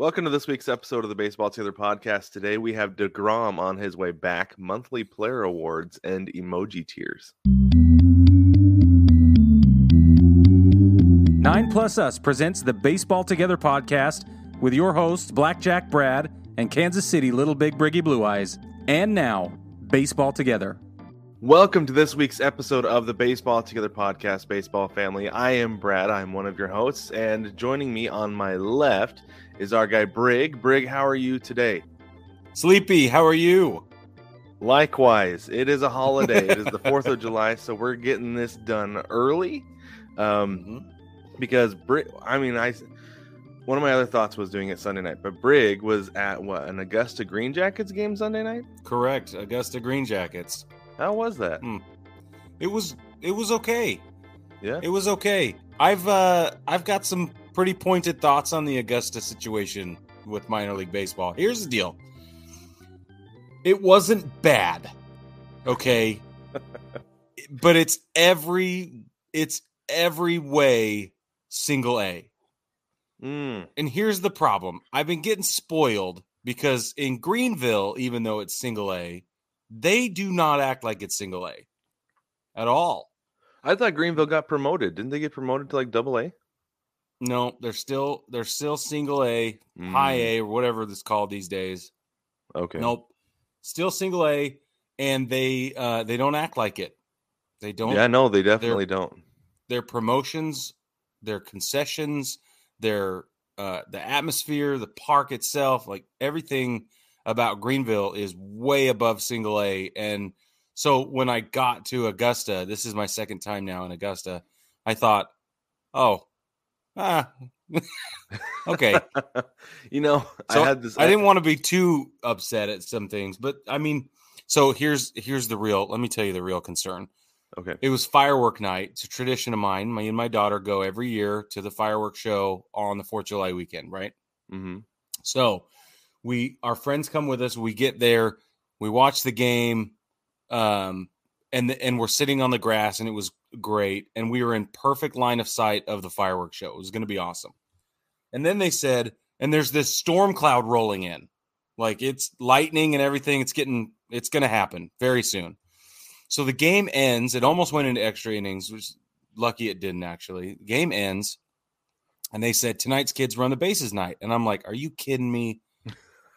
Welcome to this week's episode of the Baseball Together podcast. Today we have DeGrom on his way back, monthly player awards, and emoji tears. Nine Plus Us presents the Baseball Together podcast with your hosts, Blackjack Brad and Kansas City Little Big Briggy Blue Eyes. And now, Baseball Together. Welcome to this week's episode of the Baseball Together podcast, Baseball Family. I am Brad. I'm one of your hosts, and joining me on my left is our guy Brig. Brig, how are you today? Sleepy, how are you? Likewise, it is a holiday. it is the 4th of July, so we're getting this done early. Um, mm-hmm. Because, Brig, I mean, I one of my other thoughts was doing it Sunday night, but Brig was at what an Augusta Green Jackets game Sunday night. Correct, Augusta Green Jackets. How was that? Hmm. It was it was okay. Yeah. It was okay. I've uh I've got some pretty pointed thoughts on the Augusta situation with minor league baseball. Here's the deal. It wasn't bad. Okay? but it's every it's every way single A. Mm. And here's the problem. I've been getting spoiled because in Greenville, even though it's single A, they do not act like it's single A at all. I thought Greenville got promoted. Didn't they get promoted to like double A? No, they're still they're still single A, mm. high A, or whatever it's called these days. Okay. Nope. Still single A, and they uh they don't act like it. They don't. Yeah, no, they definitely don't. Their promotions, their concessions, their uh the atmosphere, the park itself, like everything about Greenville is way above single A. And so when I got to Augusta, this is my second time now in Augusta, I thought, oh, ah, okay. you know, so I had this. I didn't want to be too upset at some things, but I mean, so here's here's the real. Let me tell you the real concern. Okay. It was firework night. It's a tradition of mine. Me and my daughter go every year to the firework show on the Fourth of July weekend, right? Mm-hmm. So we our friends come with us. We get there, we watch the game, um, and and we're sitting on the grass, and it was great. And we were in perfect line of sight of the fireworks show. It was going to be awesome. And then they said, and there's this storm cloud rolling in, like it's lightning and everything. It's getting, it's going to happen very soon. So the game ends. It almost went into extra innings, which lucky it didn't actually. Game ends, and they said tonight's kids run the bases night, and I'm like, are you kidding me?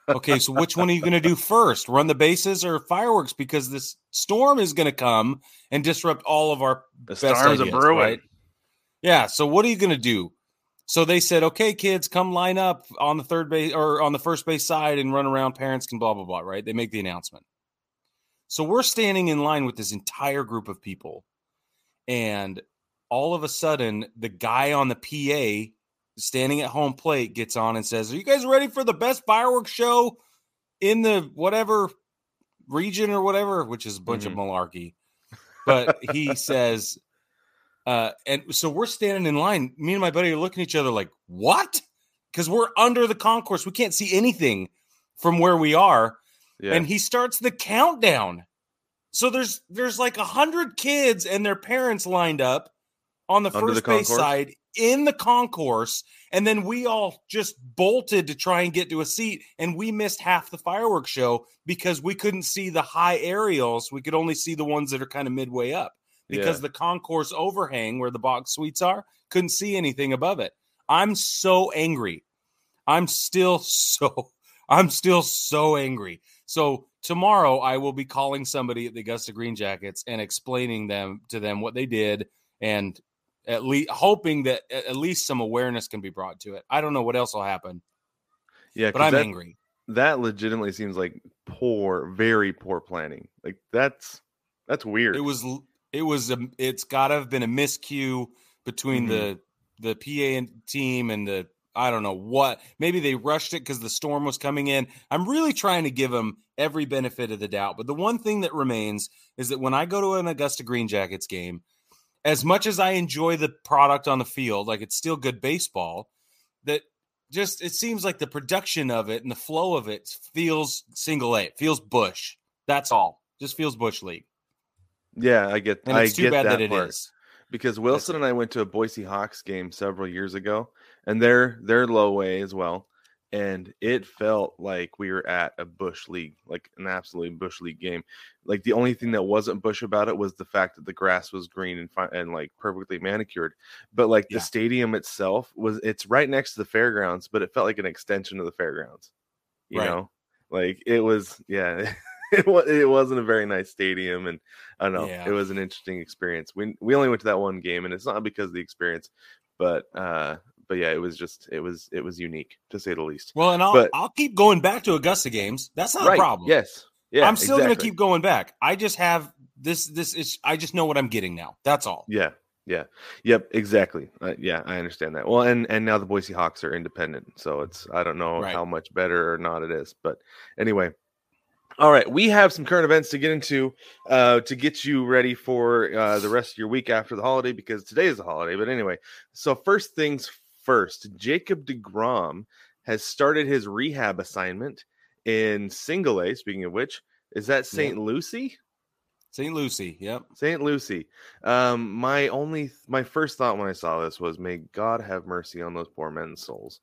Okay, so which one are you going to do first? Run the bases or fireworks? Because this storm is going to come and disrupt all of our the storms ideas, brewing. Right? Yeah. So what are you going to do? So they said, okay, kids, come line up on the third base or on the first base side and run around. Parents can blah blah blah. Right? They make the announcement. So we're standing in line with this entire group of people, and all of a sudden, the guy on the PA standing at home plate gets on and says, Are you guys ready for the best fireworks show in the whatever region or whatever? Which is a bunch mm-hmm. of malarkey. But he says, uh, and so we're standing in line. Me and my buddy are looking at each other like, What? Because we're under the concourse. We can't see anything from where we are. Yeah. And he starts the countdown. So there's there's like a hundred kids and their parents lined up on the Under first the base side in the concourse and then we all just bolted to try and get to a seat and we missed half the fireworks show because we couldn't see the high aerials. We could only see the ones that are kind of midway up because yeah. the concourse overhang where the box suites are couldn't see anything above it. I'm so angry. I'm still so i'm still so angry. So tomorrow i will be calling somebody at the augusta green jackets and explaining them to them what they did and at least hoping that at least some awareness can be brought to it. I don't know what else will happen. Yeah, but I'm that, angry. That legitimately seems like poor, very poor planning. Like that's that's weird. It was it was a, it's got to have been a miscue between mm-hmm. the the PA and team and the I don't know what. Maybe they rushed it because the storm was coming in. I'm really trying to give them every benefit of the doubt. But the one thing that remains is that when I go to an Augusta Green Jackets game, as much as I enjoy the product on the field, like it's still good baseball, that just it seems like the production of it and the flow of it feels single A. Feels Bush. That's all. Just feels Bush League. Yeah, I get. And it's I too bad that, that it part. is because Wilson and I went to a Boise Hawks game several years ago, and they're they're low A as well. And it felt like we were at a bush league, like an absolutely bush league game. Like the only thing that wasn't bush about it was the fact that the grass was green and fi- and like perfectly manicured. But like Yeah. the stadium itself was it's right next to the fairgrounds, but it felt like an extension of the fairgrounds. You Right. know, like it was, yeah. It was, it wasn't a very nice stadium, and I don't know. Yeah. It was an interesting experience. We we only went to that one game, and it's not because of the experience, but uh, but yeah, it was just it was it was unique to say the least. Well, and I'll But- I'll keep going back to Augusta games. That's not right? a problem. Yes. Yeah. I'm still going to keep going back. I just have this. This is. I just know what I'm getting now. That's all. Yeah. Yeah. Yep. Exactly. Uh, yeah, I understand that. Well, and and now the Boise Hawks are independent, so it's I don't know Right. how much better or not it is, but anyway. All right, we have some current events to get into uh, to get you ready for uh, the rest of your week after the holiday because today is a holiday. But anyway, so first things first, Jacob DeGrom has started his rehab assignment in single A. Speaking of which, is that St. Lucie? St. Lucie. Yep. St. Lucie. Um, my only, my first thought when I saw this was, may God have mercy on those poor men's souls,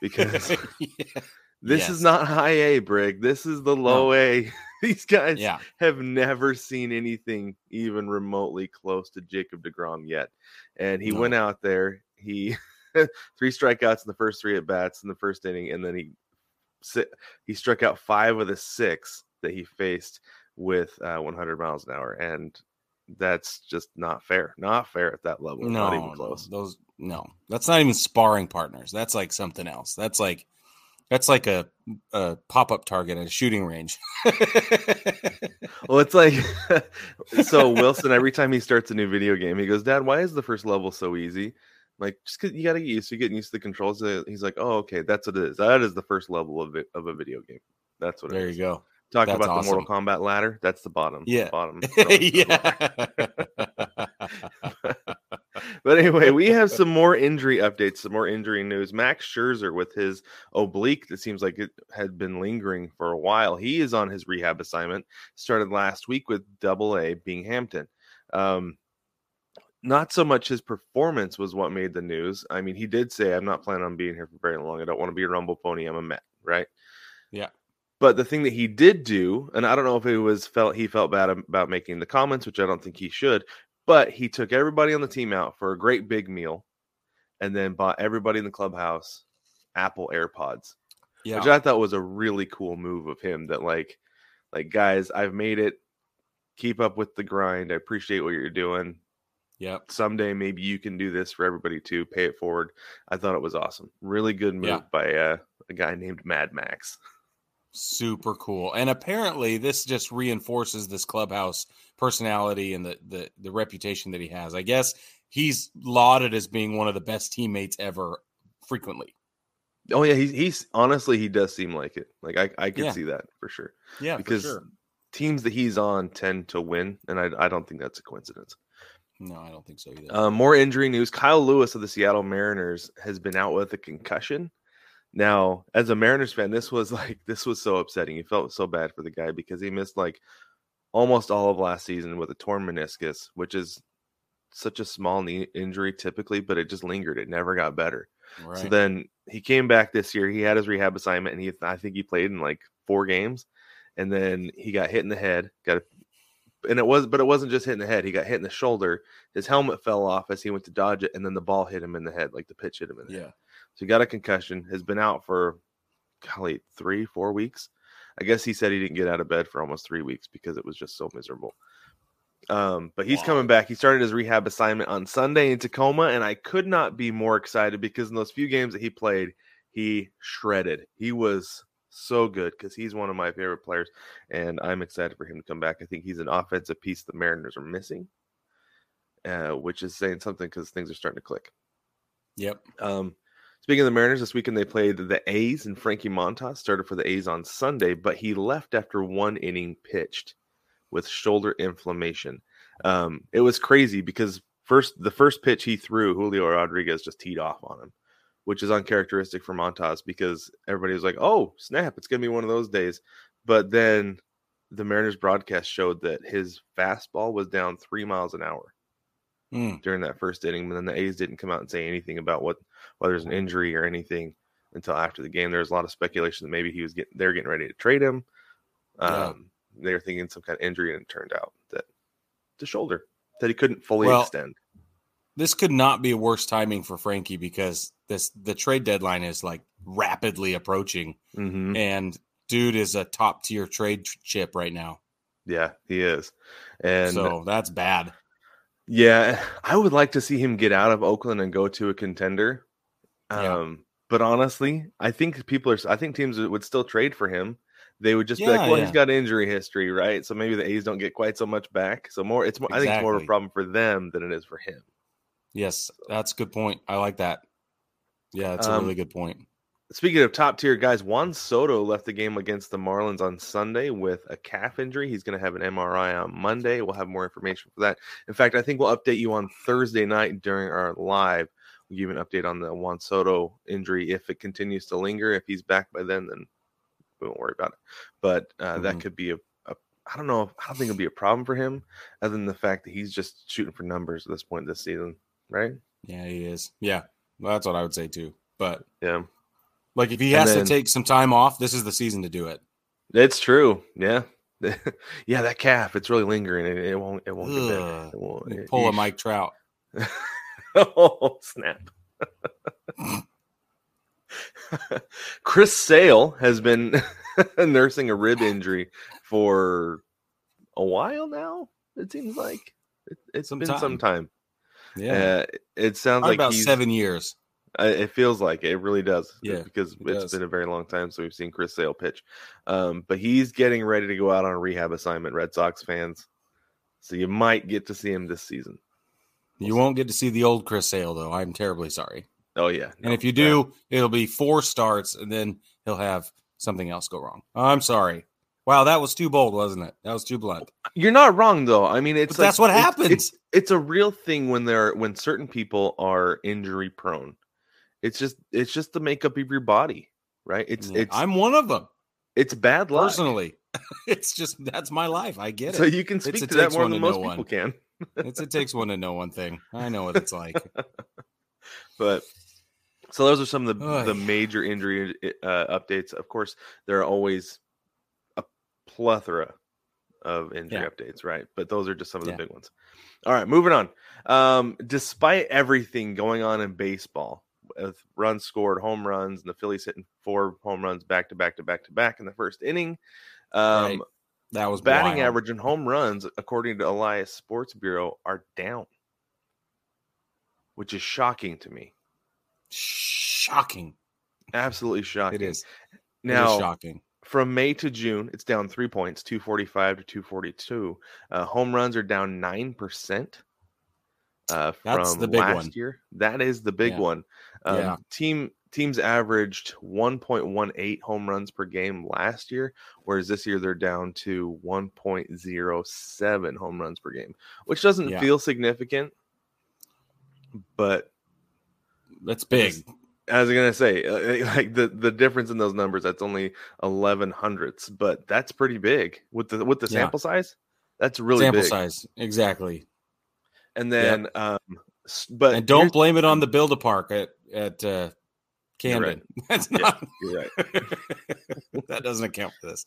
because yeah. this Yes. is not high A, Brig. This is the low A. These guys Yeah. have never seen anything even remotely close to Jacob Degrom yet, and he No. went out there. He three strikeouts in the first three at bats in the first inning, and then he he struck out five of the six that he faced with uh, 100 miles an hour, and that's just not fair. Not fair at that level. No, not even no, close. those no. That's not even sparring partners. That's like something else. That's like that's like a, a pop up target at a shooting range. Well, it's like so Wilson. Every time he starts a new video game, he goes, "Dad, why is the first level so easy?" Like, just you got to get used to getting used to the controls. He's like, "Oh, okay, that's what it is. That is the first level of it, of a video game. That's what it there is." you go. Talk That's about the Mortal awesome. Kombat ladder. That's the bottom. Yeah. bottom. yeah. But anyway, we have some more injury updates, some more injury news. Max Scherzer with his oblique that seems like it had been lingering for a while. He is on his rehab assignment. Started last week with Double A Binghamton. Um, not so much his performance was what made the news. I mean, he did say, "I'm not planning on being here for very long. I don't want to be a Rumble pony. I'm a Met." Right? Yeah. But the thing that he did do, and I don't know if it was felt he felt bad about making the comments, which I don't think he should, but he took everybody on the team out for a great big meal and then bought everybody in the clubhouse Apple AirPods, yeah. which I thought was a really cool move of him that like like guys, I've made it. Keep up with the grind. I appreciate what you're doing. Yep. Someday maybe you can do this for everybody too. Pay it forward. I thought it was awesome. Really good move Yeah. by uh, a guy named Mad Max. Super cool. And apparently this just reinforces this clubhouse personality and the, the the reputation that he has. I guess he's lauded as being one of the best teammates ever frequently. Oh yeah, he's he's honestly he does seem like it. Like I I could Yeah. see that for sure. Yeah, because teams that he's on tend to win, and I I don't think that's a coincidence. No, I don't think so either. Uh, more injury news: Kyle Lewis of the Seattle Mariners has been out with a concussion. Now, as a Mariners fan, this was like this was so upsetting. You felt so bad for the guy because he missed like almost all of last season with a torn meniscus, which is such a small knee injury typically, but it just lingered. It never got better. right. So then he came back this year. He had his rehab assignment, and he I think he played in like four games, and then he got hit in the head. Got a, and it was, but it wasn't just hitting the head. He got hit in the shoulder. His helmet fell off as he went to dodge it, and then the ball hit him in the head, like the pitch hit him in the head. yeah. So he got a concussion. Has been out for, golly, three, four weeks. I guess he said he didn't get out of bed for almost three weeks because it was just so miserable. Um, but he's Wow. coming back. He started his rehab assignment on Sunday in Tacoma, and I could not be more excited because in those few games that he played, he shredded. He was so good because he's one of my favorite players, and I'm excited for him to come back. I think he's an offensive piece the Mariners are missing, uh, which is saying something because things are starting to click. Yep. Um, speaking of the Mariners, this weekend they played the A's, and Frankie Montas started for the A's on Sunday, but he left after one inning pitched with shoulder inflammation. Um, it was crazy because first the first pitch he threw, Julio Rodriguez just teed off on him, which is uncharacteristic for Montas because everybody was like, "Oh, snap! It's gonna be one of those days." But then the Mariners broadcast showed that his fastball was down three miles an hour Mm. during that first inning, but then the A's didn't come out and say anything about what whether it's an injury or anything. until after the game. There was a lot of speculation that maybe he was getting they're getting ready to trade him. Yeah. Um, they were thinking some kind of injury, and it turned out that the shoulder that he couldn't fully Well, extend. This could not be worse timing for Frankie because this the trade deadline is like rapidly approaching, hmm and dude is a top tier trade chip right now. Yeah, he is, and so that's bad. Yeah, I would like to see him get out of Oakland and go to a contender. Yeah. Um, but honestly, I think people are. I think teams would still trade for him. They would just be like, "Well, yeah. he's got injury history, right? So maybe the A's don't get quite so much back. So more, it's more. I think it's more of a problem for them than it is for him. Yes, that's a good point. I like that. Yeah, that's a Um, really good point. Speaking of top tier guys, Juan Soto left the game against the Marlins on Sunday with a calf injury. He's going to have an MRI on Monday. We'll have more information for that. In fact, I think we'll update you on Thursday night during our live. We'll give you an update on the Juan Soto injury. If it continues to linger, if he's back by then, then we won't worry about it. But uh, that Mhm. could be a, a, I don't know, I don't think it'll be a problem for him, other than the fact that he's just shooting for numbers at this point this season, right? Yeah, he is. Yeah, well, that's what I would say too. But Yeah, like, if he has then- to take some time off, this is the season to do it. It's true. Yeah. yeah, that calf, it's really lingering. It, it won't it won't get better. It won't, it- Pull a. Mike Trout. oh, snap. Chris Sale has been nursing a rib injury for a while now. It seems like it, it's Some been some time. Yeah, Uh, it sounds Probably like about seven years. Uh, it feels like it, it really does. Yeah, because it it's does. been a very long time since we've seen Chris Sale pitch. Um, but he's getting ready to go out on a rehab assignment. Red Sox fans, so you might get to see him this season. You won't get to see the old Chris Sale though. I'm terribly sorry. Oh yeah, And if you do, it'll be four starts, and then he'll have something else go wrong. I'm sorry. Wow, that was too bold, wasn't it? That was too blunt. you're not wrong though. I mean, it's But that's what it's- happens. It's, it's a real thing when they're when certain people are injury prone. It's just it's just the makeup of your body, right? It's Yeah, it's I'm one of them it's bad luck. personally. it's just that's my life. I get it. So you can speak a to that more than most people one. can. it's, it takes one to know one thing. I know what it's like. but so those are some of the Oy. the major injury uh, updates. Of course, there are always plethora of injury Yeah. updates, right? But those are just some of the Yeah. big ones. All right, moving on. Um, despite everything going on in baseball, with runs scored, home runs, and the Phillies hitting four home runs back to back to back to back in the first inning. Um, Right. That was batting wild. average and home runs, according to Elias Sports Bureau, are down, which is shocking to me. Shocking. Absolutely shocking. It is. it is Now, shocking. From May to June, it's down three points, 245 to 242. Uh, home runs are down 9%. Uh, That's from the big last one. year. That is the big Yeah. one. Um, Yeah. Team teams averaged 1.18 home runs per game last year, whereas this year they're down to 1.07 home runs per game, which doesn't Yeah. feel significant. But That's big. I was gonna say, uh, like the the difference in those numbers, that's only eleven hundredths, but that's pretty big with the with the Yeah. sample size. That's really Sample big. size. Exactly. And then, um, but and don't blame it on the build a park at at uh, You're right. Camden. That's not. You're right. that doesn't account for this.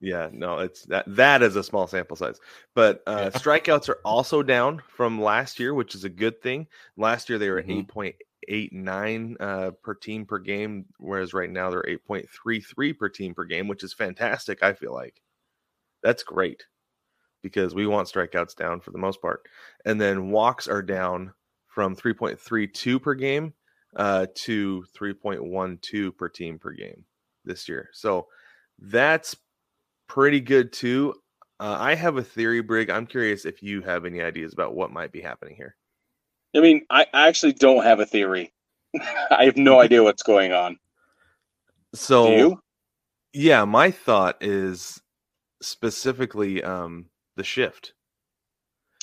Yeah, no, it's that that is a small sample size. But uh, Yeah. strikeouts are also down from last year, which is a good thing. Last year they were Mhm. eight point eight nine uh, per team per game, whereas right now they're eight point three three per team per game, which is fantastic. I feel like that's great because we want strikeouts down for the most part, and then walks are down from three point three two per game uh, to three point one two per team per game this year. So that's pretty good too. Uh, I have a theory, Brig. I'm curious if you have any ideas about what might be happening here. I mean, I actually don't have a theory. I have no idea what's going on. So, Do you? yeah, my thought is specifically um, the shift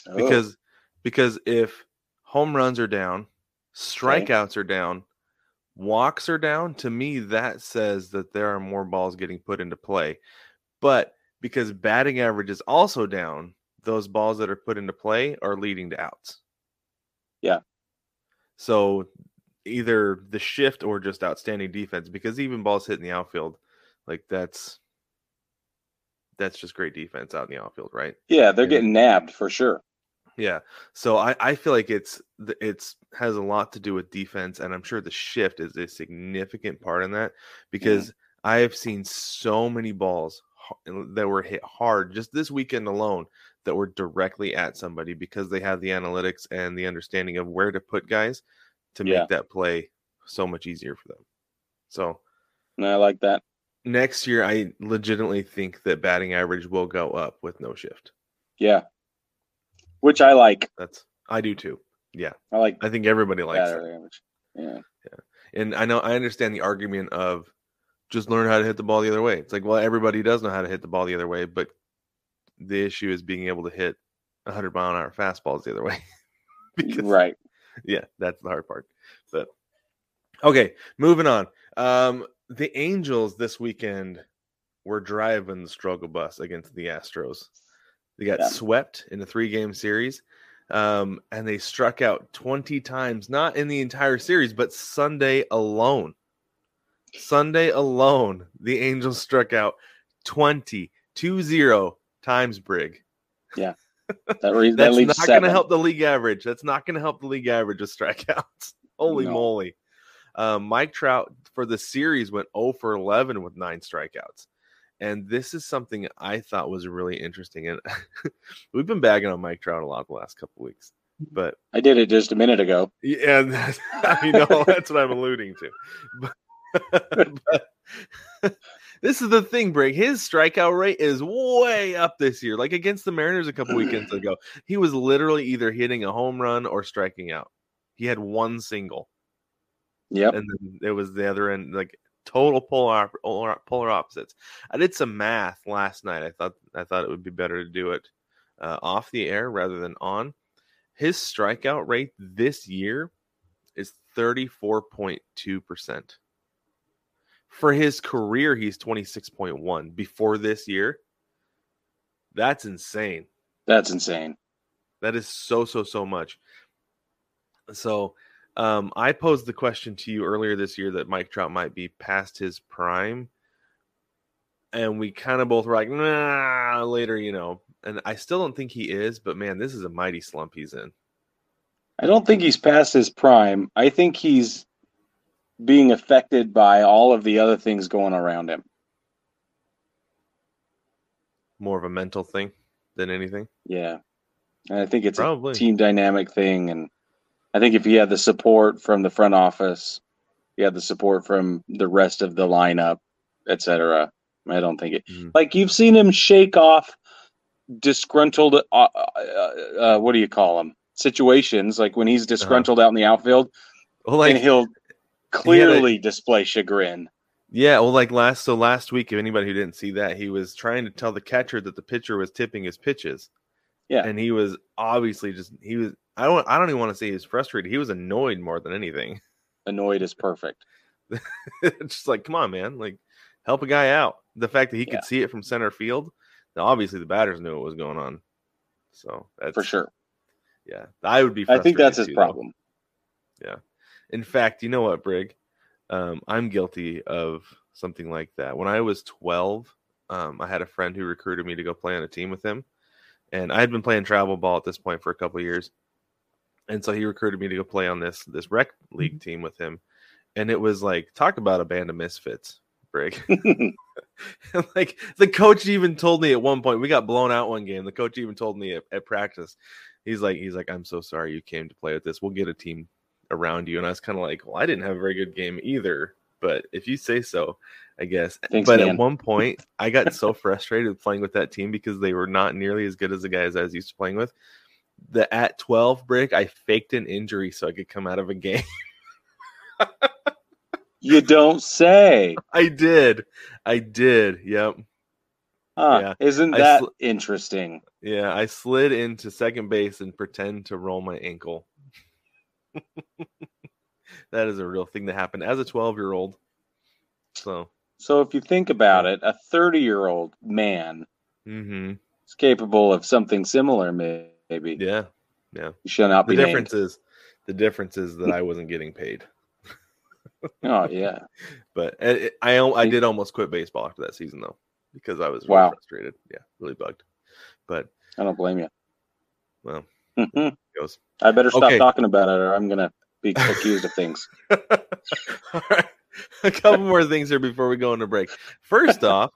Oh, because because if home runs are down, strikeouts are down, walks are down, to me that says that there are more balls getting put into play. But because batting average is also down, those balls that are put into play are leading to outs. Yeah. So either the shift or just outstanding defense because even balls hit in the outfield, like that's that's just great defense out in the outfield, right? Yeah, they're Yeah. getting nabbed for sure. Yeah. So I, I feel like it's it's has a lot to do with defense, and I'm sure the shift is a significant part in that because I have seen so many balls that were hit hard just this weekend alone that were directly at somebody because they have the analytics and the understanding of where to put guys to make Yeah. that play so much easier for them. So And I like that. next year, I legitimately think that batting average will go up with no shift. Yeah. Which I like. That's I do too. Yeah, I like I think everybody likes that average. Yeah. And I know I understand the argument of just learn how to hit the ball the other way. It's like, well, everybody does know how to hit the ball the other way, but the issue is being able to hit 100 mile an hour fastballs the other way. because, Right. yeah, that's the hard part. But okay, moving on. Um, the Angels this weekend were driving the struggle bus against the Astros. They got Yeah. swept in a three game series. Um, and they struck out 20 times, not in the entire series, but Sunday alone. Sunday alone, the Angels struck out 20, 2-0 times Brig. Yeah. That, re- that That's not going to help the league average. That's not going to help the league average of strikeouts. Holy No. moly. Um, Mike Trout for the series went 0 for 11 with nine strikeouts. And this is something I thought was really interesting. And we've been bagging on Mike Trout a lot the last couple weeks. But I did it just a minute ago. yeah, that's, I know that's what I'm alluding to. But, but this is the thing, Brig. His strikeout rate is way up this year. Like against the Mariners a couple weekends ago, he was literally either hitting a home run or striking out. He had one single, Yep. and then it was the other end, like total polar polar, polar opposites. I did some math last night. I thought I thought it would be better to do it uh, off the air rather than on. His strikeout rate this year is 34.2%. For his career, he's 26.1. Before this year, that's insane. That's insane. That is so, so, so much. So, um, I posed the question to you earlier this year that Mike Trout might be past his prime. And we kind of both were like, nah, later, you know. And I still don't think he is, but man, this is a mighty slump he's in. I don't think he's past his prime. I think he's being affected by all of the other things going around him. More of a mental thing than anything. Yeah. And I think it's Probably. a team dynamic thing. And I think if he had the support from the front office, he had the support from the rest of the lineup, et cetera, I don't think it. Mhm. Like you've seen him shake off disgruntled, uh, uh, uh, what do you call them? Situations like when he's disgruntled out in the outfield, Well, like and he'll clearly display chagrin. Yeah, well, like last so last week, if anybody who didn't see that, he was trying to tell the catcher that the pitcher was tipping his pitches. Yeah. and he was obviously just he was. I don't. I don't even want to say he was frustrated. He was annoyed more than anything. Annoyed is perfect. Just like, come on, man, like help a guy out. The fact that he Yeah. could see it from center field, now obviously the batters knew what was going on. So that's For sure. Yeah, I would be. I think that's his too, though. problem. In fact, you know what, Brig? Um, I'm guilty of something like that. When I was 12, um, I had a friend who recruited me to go play on a team with him, and I had been playing travel ball at this point for a couple of years, and so he recruited me to go play on this this rec league team with him, and it was like talk about a band of misfits, Brig. like the coach even told me at one point we got blown out one game. The coach even told me at, at practice, he's like, he's like, I'm so sorry you came to play with this. We'll get a team around you. And I was kind of like, well, I didn't have a very good game either. But if you say so, I guess. Thanks, but man. at one point, I got so frustrated playing with that team because they were not nearly as good as the guys I was used to playing with. The at 12 break, I faked an injury so I could come out of a game. you don't say. I did. I did. Yep. Huh. Yeah. Isn't that sl- interesting? Yeah, I slid into second base and pretend to roll my ankle. that is a real thing that happened as a 12 year old. So, So if you think about it, a 30 year old man hmm is capable of something similar, maybe. yeah. You shall not The be difference is the difference is that I wasn't getting paid. Oh yeah. But I, I I did almost quit baseball after that season though because I was really Wow. frustrated. Yeah, really bugged. But I don't blame you. well, Mhm. goes. I better stop Okay. talking about it, or I'm gonna be accused of things. All right. A couple more things here before we go into break. First off,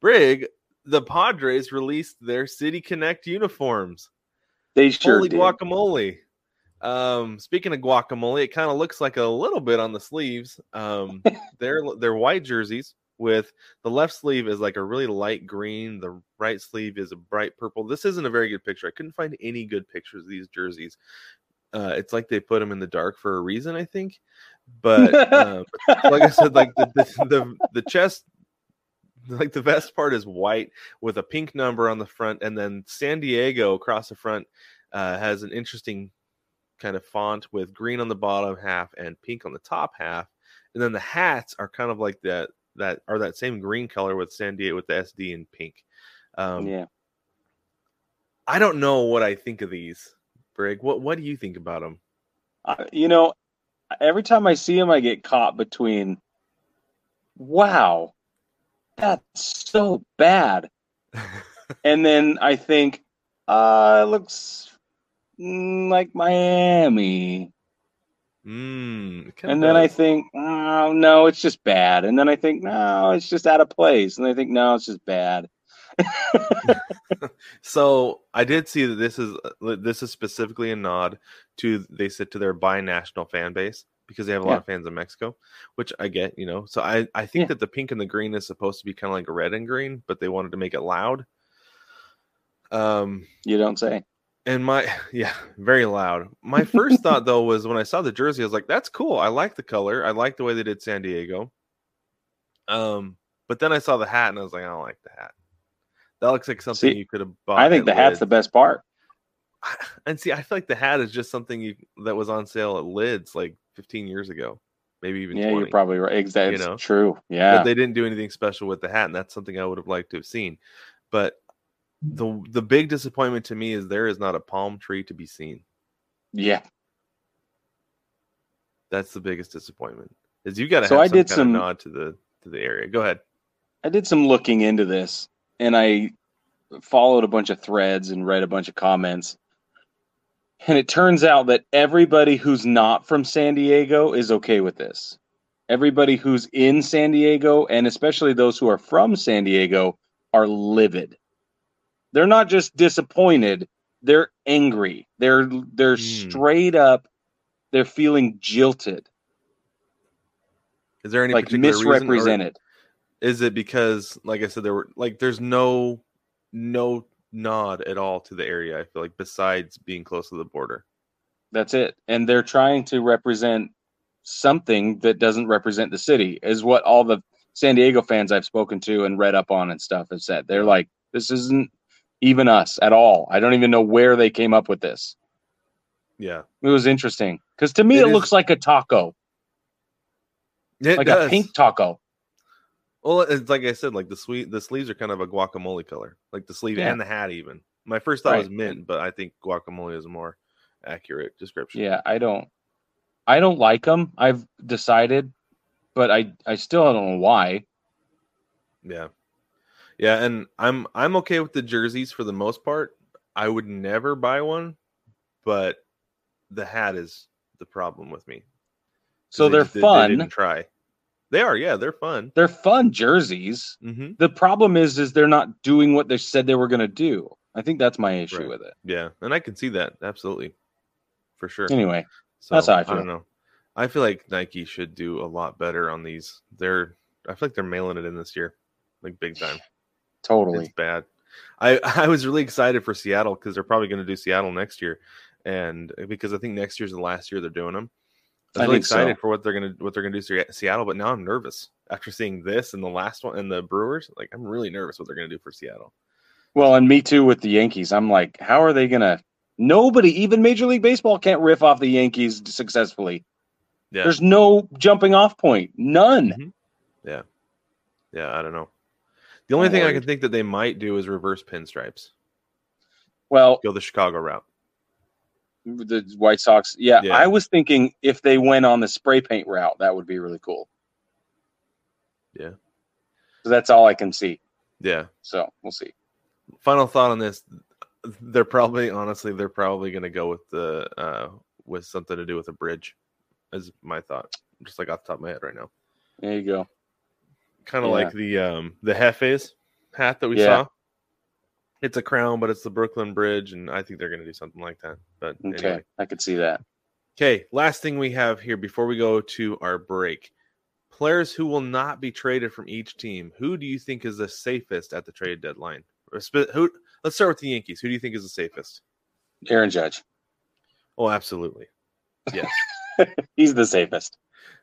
Brig, the Padres released their City Connect uniforms. They sure Holy did. guacamole. Um, speaking of guacamole, it kind of looks like a little bit on the sleeves. Um, they're they're white jerseys with the left sleeve is like a really light green, the right sleeve is a bright purple. This isn't a very good picture. I couldn't find any good pictures of these jerseys. Uh, it's like they put them in the dark for a reason, I think. But um, like I said, like the, the the the chest, like the vest part is white with a pink number on the front, and then San Diego across the front uh, has an interesting kind of font with green on the bottom half and pink on the top half, and then the hats are kind of like that that are that same green color with San Diego with the SD in pink. Um, yeah. I don't know what I think of these, Brig. What what do you think about them? I- you know, every time I see them, I get caught between, wow, that's so bad. And then I think, uh, it looks mm, like Miami. Mm, And then I think, oh, no, it's just bad. And then I think, no, it's just out of place. And I think, no, it's just bad. So I did see that this is uh, this is specifically a nod to they said to their bi-national fan base because they have a lot Yeah. of fans in Mexico, which I get, you know. So I I think Yeah. that the pink and the green is supposed to be kind of like red and green, but they wanted to make it loud. Um, You don't say. And my yeah, very loud. My first thought though was when I saw the jersey, I was like, "That's cool. I like the color. I like the way they did San Diego." Um, but then I saw the hat and I was like, "I don't like the hat. That looks like something See, you could have bought." I think the hat's the best part. and see, I feel like the hat is just something you that was on sale at Lids like 15 years ago, maybe even Yeah, 20. you're probably right. Exactly. you know? true. But Yeah. they didn't do anything special with the hat, and that's something I would have liked to have seen. But the the big disappointment to me is there is not a palm tree to be seen. yeah. That's the biggest disappointment. Is you got to So have I some did kind some- of nod to the to the area. Go ahead. I did some looking into this and I followed a bunch of threads and read a bunch of comments. And it turns out that everybody who's not from San Diego is okay with this. Everybody who's in San Diego, and especially those who are from San Diego, are livid. They're not just disappointed, they're angry. They're they're Hmm. straight up they're feeling jilted, Is there any like particular reason, misrepresented. is it because, like I said, there were like there's no no nod at all to the area? I feel like besides being close to the border. That's it. And they're trying to represent something that doesn't represent the city, is what all the San Diego fans I've spoken to and read up on and stuff have said. They're like, this isn't even us at all. I don't even know where they came up with this. Yeah, It was interesting because to me, It it, looks like a taco, it like does. a pink taco. Well, it's like I said, like the sweet the sleeves are kind of a guacamole color, like the sleeve Yeah. and the hat. Even my first thought was mint, but I think guacamole is a more accurate description. Yeah, I don't, I don't like them. I've decided, but I, I still don't know why. yeah, yeah. And I'm I'm okay with the jerseys for the most part. I would never buy one, but the hat is the problem with me. So they did- fun. They try. They are, yeah, they're fun. They're fun jerseys. hmm The problem is, is they're not doing what they said they were going to do. I think that's my issue Right. with it. Yeah, and I can see that absolutely, for sure. Anyway, So, That's how I I feel. don't know. I feel like Nike should do a lot better on these. They're I feel like they're mailing it in this year, like big time. Totally. It's bad. I I was really excited for Seattle because they're probably going to do Seattle next year, and uh, because I think next year's the last year they're doing them. I am really think so. excited for what they're gonna what they're gonna do to Seattle, but now I'm nervous after seeing this and the last one and the Brewers. Like I'm really nervous what they're gonna do for Seattle. Well, and me too with the Yankees. I'm like, how are they going to? Nobody, even Major League Baseball, can't riff off the Yankees successfully. Yeah, There's no jumping off point. None. Mm-hmm. Yeah, yeah, I don't know. The only I'm thing I can think that they might do is reverse pinstripes, Well, go the Chicago route. The White Sox. Yeah, Yeah. I was thinking if they went on the spray paint route, that would be really cool. Yeah. So that's all I can see. Yeah. So we'll see. Final thought on this: they're probably, honestly, they're probably going to go with the uh with something to do with a bridge. Is my thought, just like off the top of my head right now. There you go. Kind of Yeah. like the um the Hefes hat that we Yeah. saw. It's a crown, but it's the Brooklyn Bridge, and I think they're going to do something like that. But Okay, anyway. I could see that. Okay, last thing we have here before we go to our break. Players who will not be traded from each team. Who do you think is the safest at the trade deadline? Who? Let's start with the Yankees. Who do you think is the safest? Aaron Judge. Oh, absolutely. Yes, He's the safest.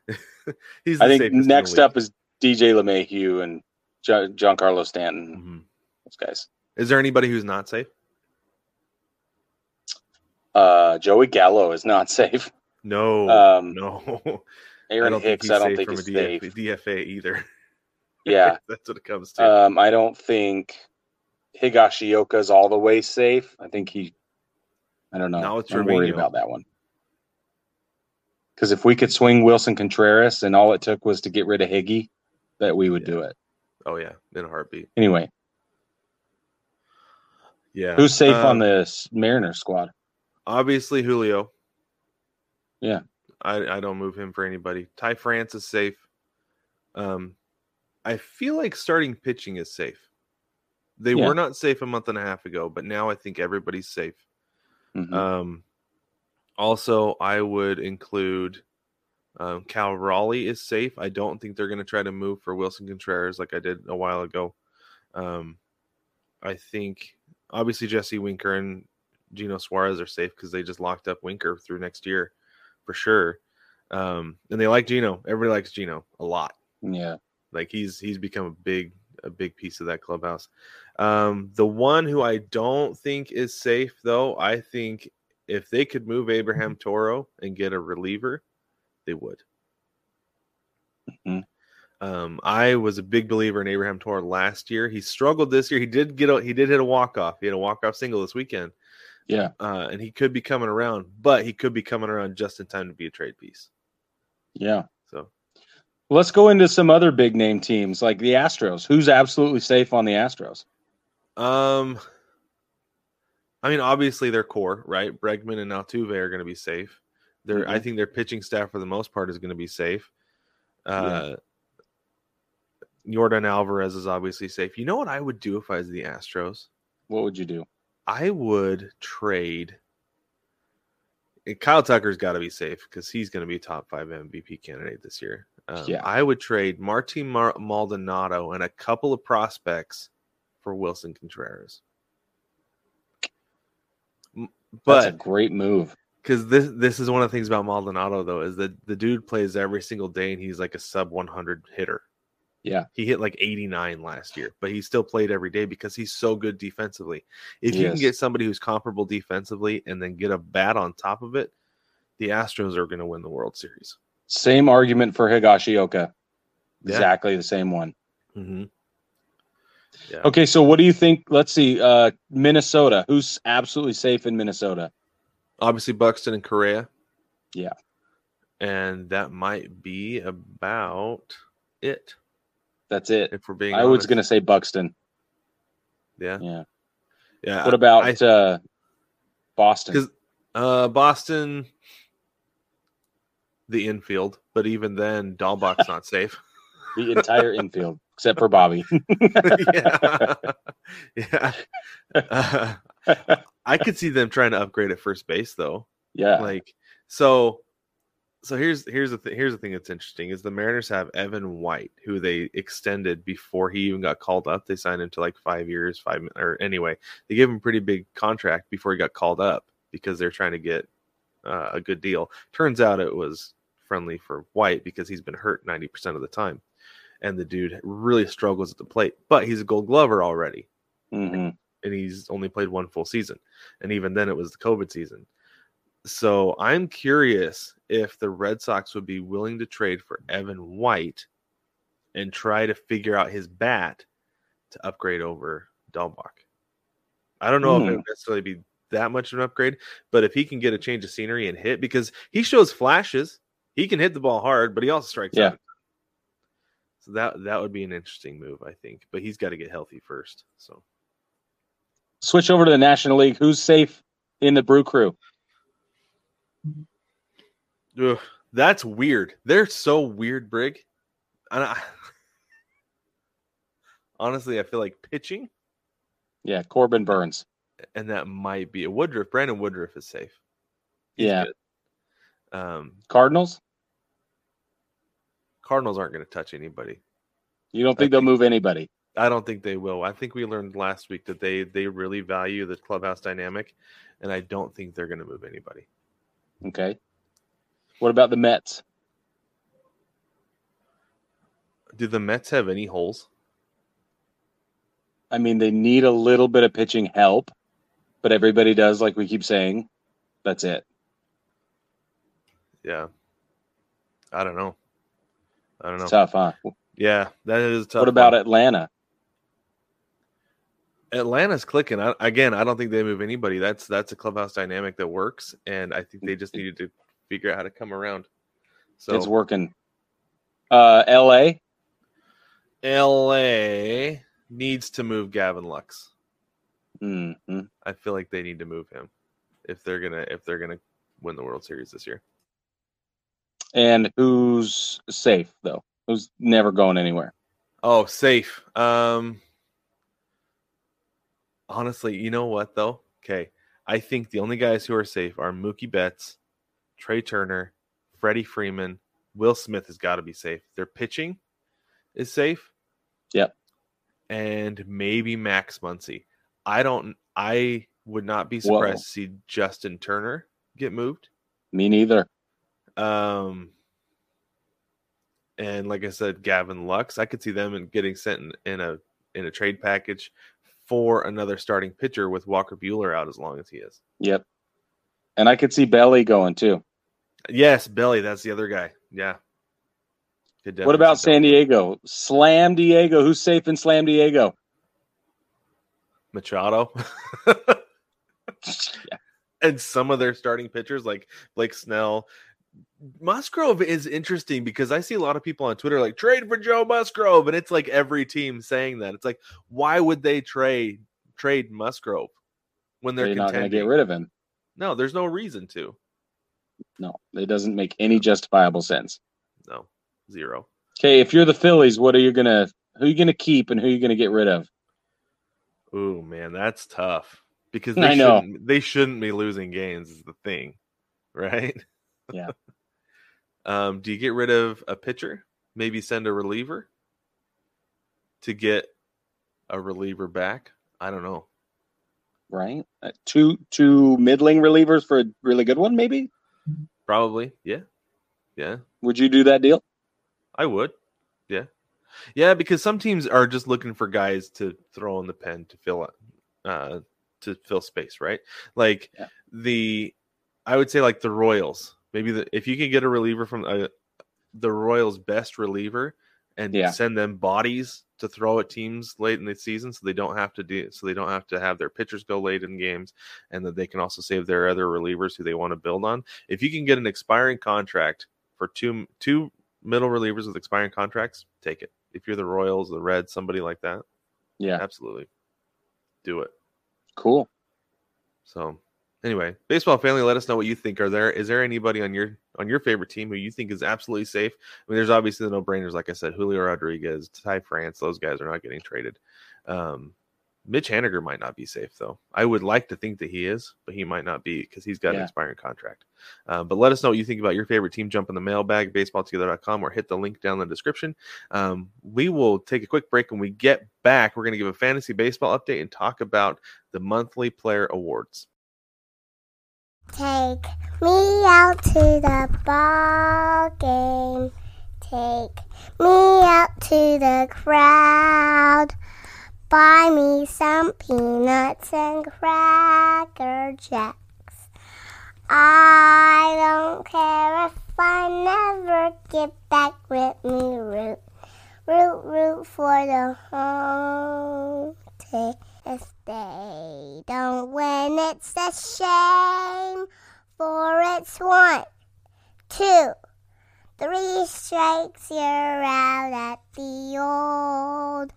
he's. The I think next up is DJ LeMahieu and Giancarlo Stanton. Mhm. Those guys. Is there anybody who's not safe? Uh, Joey Gallo is not safe. No, Um, no. I Aaron don't Hicks, I don't think from is safe. DFA either. Yeah. that's what it comes to. Um, I don't think Higashioka's all the way safe. I think he. I don't know. Now it's I'm worried about that one. Because if we could swing Willson Contreras and all it took was to get rid of Higgy, that we would Yeah. do it. oh yeah, in a heartbeat. Anyway, Yeah. who's safe Um, on this Mariners squad? Obviously, Julio. Yeah. I, I don't move him for anybody. Ty France is safe. Um, I feel like starting pitching is safe. They Yeah. were not safe a month and a half ago, but now I think everybody's safe. Mhm. Um, also, I would include um, Cal Raleigh is safe. I don't think they're going to try to move for Willson Contreras like I did a while ago. Um, I think obviously Jesse Winker and Geno Suarez are safe because they just locked up Winker through next year for sure. Um, and they like Geno. Everybody likes Geno a lot. yeah. Like he's he's become a big a big piece of that clubhouse. Um, the one who I don't think is safe though, I think if they could move Abraham Toro and get a reliever, they would. Mhm. Um, I was a big believer in Abraham Toro last year. He struggled this year. He did get a, he did hit a walk off. He had a walk off single this weekend, Yeah. uh, and he could be coming around, but he could be coming around just in time to be a trade piece. Yeah. So Let's go into some other big name teams like the Astros. Who's absolutely safe on the Astros? Um, I mean, obviously their core, right? Bregman and Altuve are going to be safe. Their, I Mhm. think their pitching staff for the most part is going to be safe. Uh, Yordan Alvarez is obviously safe. You know what I would do if I was the Astros? What would you do? I would trade. and Kyle Tucker's got to be safe because he's going to be top five MVP candidate this year. Um, Yeah. I would trade Martin Mar- Maldonado and a couple of prospects for Willson Contreras. M- That's a great move. Because this this is one of the things about Maldonado though is that the dude plays every single day and he's like a sub 100 hitter. Yeah. He hit like 89 last year, but he still played every day because he's so good defensively. If you can get somebody who's comparable defensively and then get a bat on top of it, the Astros are going to win the World Series. Same argument for Higashioka. Yeah. Exactly the same one. Mm-hmm. Yeah. Okay, so what do you think? Let's see. Uh Minnesota. Who's absolutely safe in Minnesota? Obviously, Buxton and Correa. Yeah. And that might be about it. That's it. If we're being I was going to say Buxton. Yeah. Yeah. Yeah. What about I- uh Boston? Uh, Boston, the infield, but even then, Dalbec's not safe. The entire infield except for Bobby. yeah, yeah. Uh, I could see them trying to upgrade at first base, though. yeah. Like, so, so here's here's the th- here's the thing that's interesting is the Mariners have Evan White, who they extended before he even got called up. They signed him to like five years, five or anyway, they gave him a pretty big contract before he got called up because they're trying to get uh, a good deal. Turns out it was friendly for White because he's been hurt 90% of the time. And the dude really struggles at the plate, but he's a gold glover already. hmm And he's only played one full season. And even then, it was the COVID season. So I'm curious if the Red Sox would be willing to trade for Evan White and try to figure out his bat to upgrade over Dalbec. I don't know if it Hmm. would necessarily be that much of an upgrade. But if he can get a change of scenery and hit, because he shows flashes, he can hit the ball hard, but he also strikes Yeah. out. So that that would be an interesting move, I think. But he's got to get healthy first. So Switch over to the National League. Who's safe in the Brew Crew? Ugh, that's weird. They're so weird, Brig. And I, honestly, I feel like pitching, Yeah, Corbin Burnes. and that might be a Woodruff. Brandon Woodruff is safe. He's Yeah. good. Um, Cardinals. Cardinals aren't going to touch anybody. You don't think I they'll think- move anybody? I don't think they will. I think we learned last week that they they really value the clubhouse dynamic, and I don't think they're going to move anybody. Okay. What about the Mets? Do the Mets have any holes? I mean, they need a little bit of pitching help, but everybody does, like we keep saying. That's it. Yeah, I don't know. I don't know. It's tough, huh? Yeah, that is tough. what about one. Atlanta? Atlanta's clicking. I, again, I don't think they move anybody. That's that's a clubhouse dynamic that works, and I think they just needed to figure out how to come around. So It's working. Uh, L.A. LA needs to move Gavin Lux. hmm I feel like they need to move him if they're gonna if they're gonna win the World Series this year. And who's safe though? Who's never going anywhere? Oh, safe. Um honestly, you know what though? Okay. I think the only guys who are safe are Mookie Betts, Trea Turner, Freddie Freeman, Will Smith has got to be safe. Their pitching is safe. Yep. And maybe Max Muncy. I don't I would not be Whoa. surprised to see Justin Turner get moved. Me neither. Um, and like I said, Gavin Lux, I could see them in getting sent in, in a in a trade package for another starting pitcher with Walker Buehler out as long as he is. Yep. And I could see Belly going too. Yes, Belly, that's the other guy. Yeah. What about. San Diego? Slam Diego. Who's safe in Slam Diego? Machado? Yeah. And some of their starting pitchers, like Blake Snell. Musgrove is interesting because I see a lot of people on Twitter like trade for Joe Musgrove, and it's like every team saying that. It's like, why would they trade trade Musgrove when they're They're not going to get rid of him. No, there's no reason to. No, it doesn't make any justifiable sense. No, zero. Okay, if you're the Phillies, what are you gonna who are you gonna keep and who are you gonna get rid of? Ooh, man, that's tough because I know. shouldn't they shouldn't be losing games is the thing, right? Yeah. Um, do you get rid of a pitcher? Maybe send a reliever to get a reliever back. I don't know. Right? Uh, two two middling relievers for a really good one, maybe? Probably, yeah, yeah. Would you do that deal? I would. Yeah. Yeah, because some teams are just looking for guys to throw in the pen to fill it, uh to fill space, right? Like Yeah. the I would say like the Royals. Maybe the if you can get a reliever from uh, the Royals best reliever and Yeah. send them bodies to throw at teams late in the season so they don't have to do so they don't have to have their pitchers go late in games and that they can also save their other relievers who they want to build on. If you can get an expiring contract for two two middle relievers with expiring contracts, take it. If you're the Royals, the Reds, somebody like that, Yeah. absolutely do it. Cool. So anyway, baseball family, let us know what you think. Are there is there anybody on your on your favorite team who you think is absolutely safe? I mean, there's obviously the no brainers, like I said, Julio Rodriguez, Ty France, those guys are not getting traded. Um, Mitch Haniger might not be safe though. I would like to think that he is, but he might not be because he's got an expiring contract. Um, but let us know what you think about your favorite team. Jump in the mailbag, baseballtogether.com, or hit the link down in the description. Um, we will take a quick break. When we get back, we're going to give a fantasy baseball update and talk about the monthly player awards. Take me out to the ball game. Take me out to the crowd. Buy me some peanuts and cracker jacks. I don't care if I never get back with me. Root, root, root for the home team. If they don't win, it's a shame. For it's one, two, three strikes, you're out at the old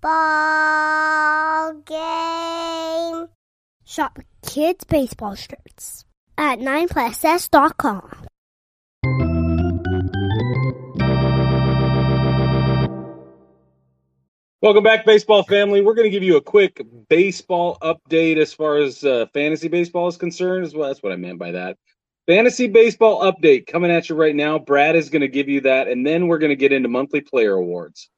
ball game. Shop kids' baseball shirts at 9plusS.com. Welcome back, baseball family. We're going to give you a quick baseball update as far as uh, fantasy baseball is concerned. As well, that's what I meant by that. Fantasy baseball update coming at you right now. Brad is going to give you that, and then we're going to get into monthly player awards.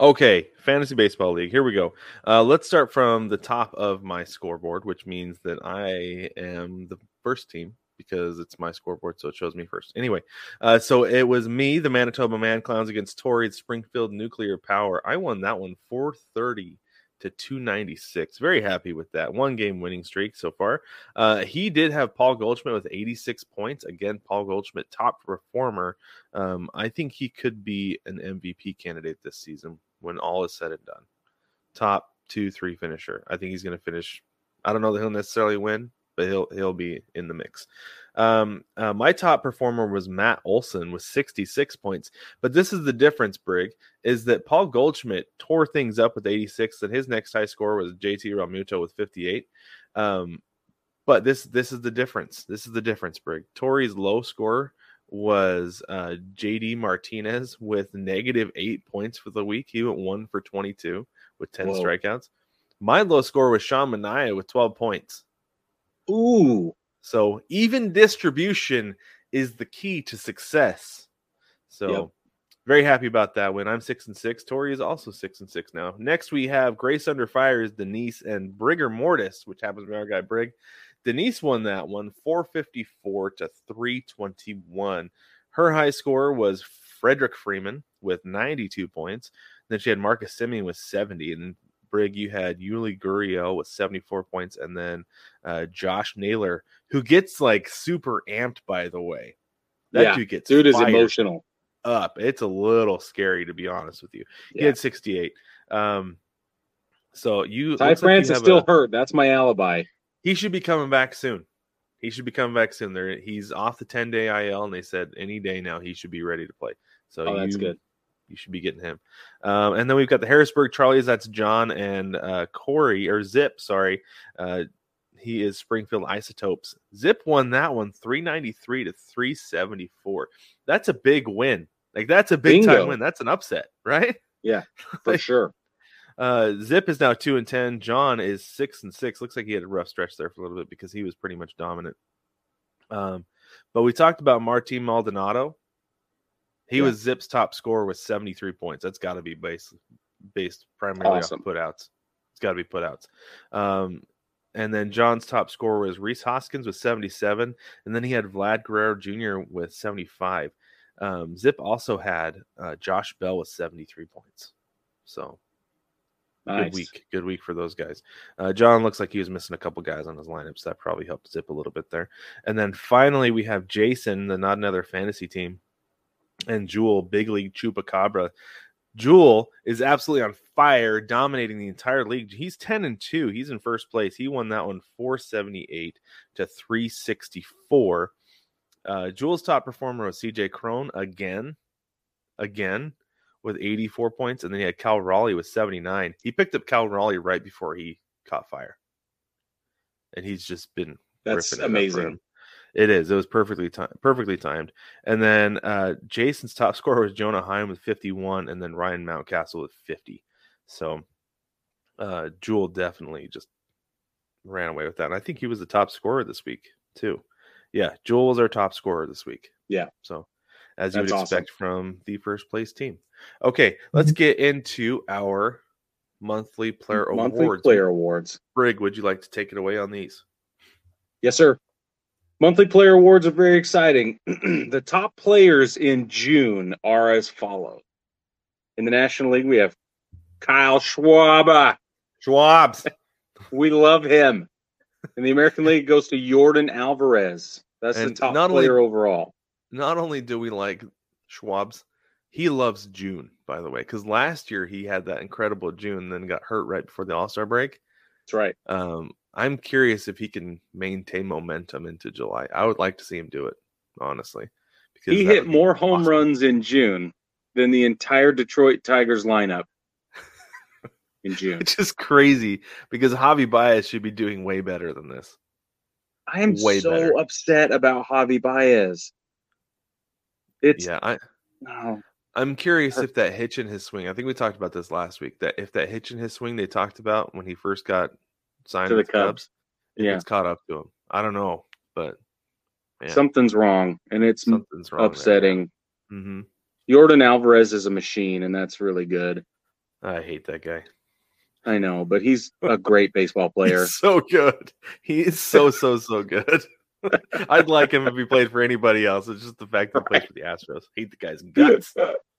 Okay, fantasy baseball league. Here we go. Uh, let's start from the top of my scoreboard, which means that I am the first team because it's my scoreboard, so it shows me first. Anyway, uh, so it was me, the Manitoba Man Clowns against Torrey Springfield Nuclear Power. I won that one 430 to 296. Very happy with that one game winning streak so far. Uh, he did have Paul Goldschmidt with 86 points. Again, Paul Goldschmidt, top performer. Um, I think he could be an MVP candidate this season when all is said and done. Top two, three finisher. I think he's going to finish. I don't know that he'll necessarily win, but he'll he'll be in the mix. Um, uh, my top performer was Matt Olson with 66 points. But this is the difference, Brig, is that Paul Goldschmidt tore things up with 86, and his next high score was JT Realmuto with 58. Um, but this this is the difference. This is the difference, Brig. Torrey's low score was uh, JD Martinez with negative eight points for the week. He went one for 22 with 10 Whoa. strikeouts. My low score was Sean Manaea with 12 points. Ooh, So even distribution is the key to success. So Yep. very happy about that win. I'm six and six. Tori is also six and six now. Next we have Grace Under Fire is Denise and Brigger Mortis, which happens to be our guy Brig. Denise won that one 454 to 321. Her high score was Frederick Freeman with 92 points. Then she had Marcus Semien with 70. And Brig, you had Yuli Gurriel with 74 points. And then uh, Josh Naylor, who gets like super amped, by the way. That Yeah, dude gets dude is emotional. up. It's a little scary to be honest with you. He Yeah. had 68. Um, so you Ty looks like is still a- hurt. That's my alibi. he should be coming back soon. He should be coming back soon. There, he's off the 10 day IL, and they said any day now he should be ready to play. So Oh, that's you, good. You should be getting him. Um, and then we've got the Harrisburg Charlies. That's John and uh, Corey or Zip. Sorry, uh, he is Springfield Isotopes. Zip won that one 393 to 374. That's a big win. Like that's a big Bingo. time win. That's an upset, right? Yeah, for sure. Uh, Zip is now two and ten. John is six and six. Looks like he had a rough stretch there for a little bit because he was pretty much dominant. Um, but we talked about Martin Maldonado. He Yeah. was Zip's top scorer with seventy three points. That's got to be based based primarily Awesome. off putouts. It's got to be putouts. Um, and then John's top scorer was Rhys Hoskins with seventy seven, and then he had Vlad Guerrero Jr. with seventy five. Um, Zip also had uh, Josh Bell with seventy three points. So Nice. good week. Good week for those guys. Uh, John looks like he was missing a couple guys on his lineup, so that probably helped zip a little bit there. And then finally, we have Jason, the not another fantasy team, and Jewel, big league Chupacabra. Jewel is absolutely on fire, dominating the entire league. He's 10 and 2. He's in first place. He won that one 478 to 364. Uh, Jewel's top performer was CJ Cron again. Again with 84 points, and then he had Cal Raleigh with 79. He picked up Cal Raleigh right before he caught fire, and he's just been That's ripping it up for amazing. It is. It was perfectly timed. Perfectly timed. And then uh, Jason's top scorer was Jonah Heim with 51, and then Ryan Mountcastle with 50. So uh, Jewel definitely just ran away with that. And I think he was the top scorer this week too. Yeah, Jewel was our top scorer this week. Yeah. So as you would awesome. expect from the first place team. Okay, let's get into our monthly player Monthly awards. player awards. Brig, would you like to take it away on these? Yes, sir. Monthly player awards are very exciting. the top players in June are as follows. In the National League, we have Kyle Schwarber. Schwab's. We love him. In the American League, it goes to Yordan Alvarez. That's And the top not only- player overall. not only do we like Schwab's, he loves June, by the way, because last year he had that incredible June, then got hurt right before the All Star break. That's right. Um, I'm curious if he can maintain momentum into July. I would like to see him do it, honestly. Because He hit more home runs in June than the entire Detroit Tigers lineup in June. It's just crazy because Javi Baez should be doing way better than this. I am Way so better. upset about Javi Baez. It's yeah, I, no. I'm curious if that hitch in his swing. I think we talked about this last week. That if that hitch in his swing they talked about when he first got signed To the Cubs. Cubs, Yeah. it's caught up to him. I don't know, but man, something's wrong, and it's something's wrong. upsetting. hmm Yordan Alvarez is a machine, and that's really good. I hate that guy. I know, but he's a great baseball player. He's so good. He is so so so good. I'd like him if he played for anybody else. It's just the fact that he plays for the Astros. I Hate the guy's guts.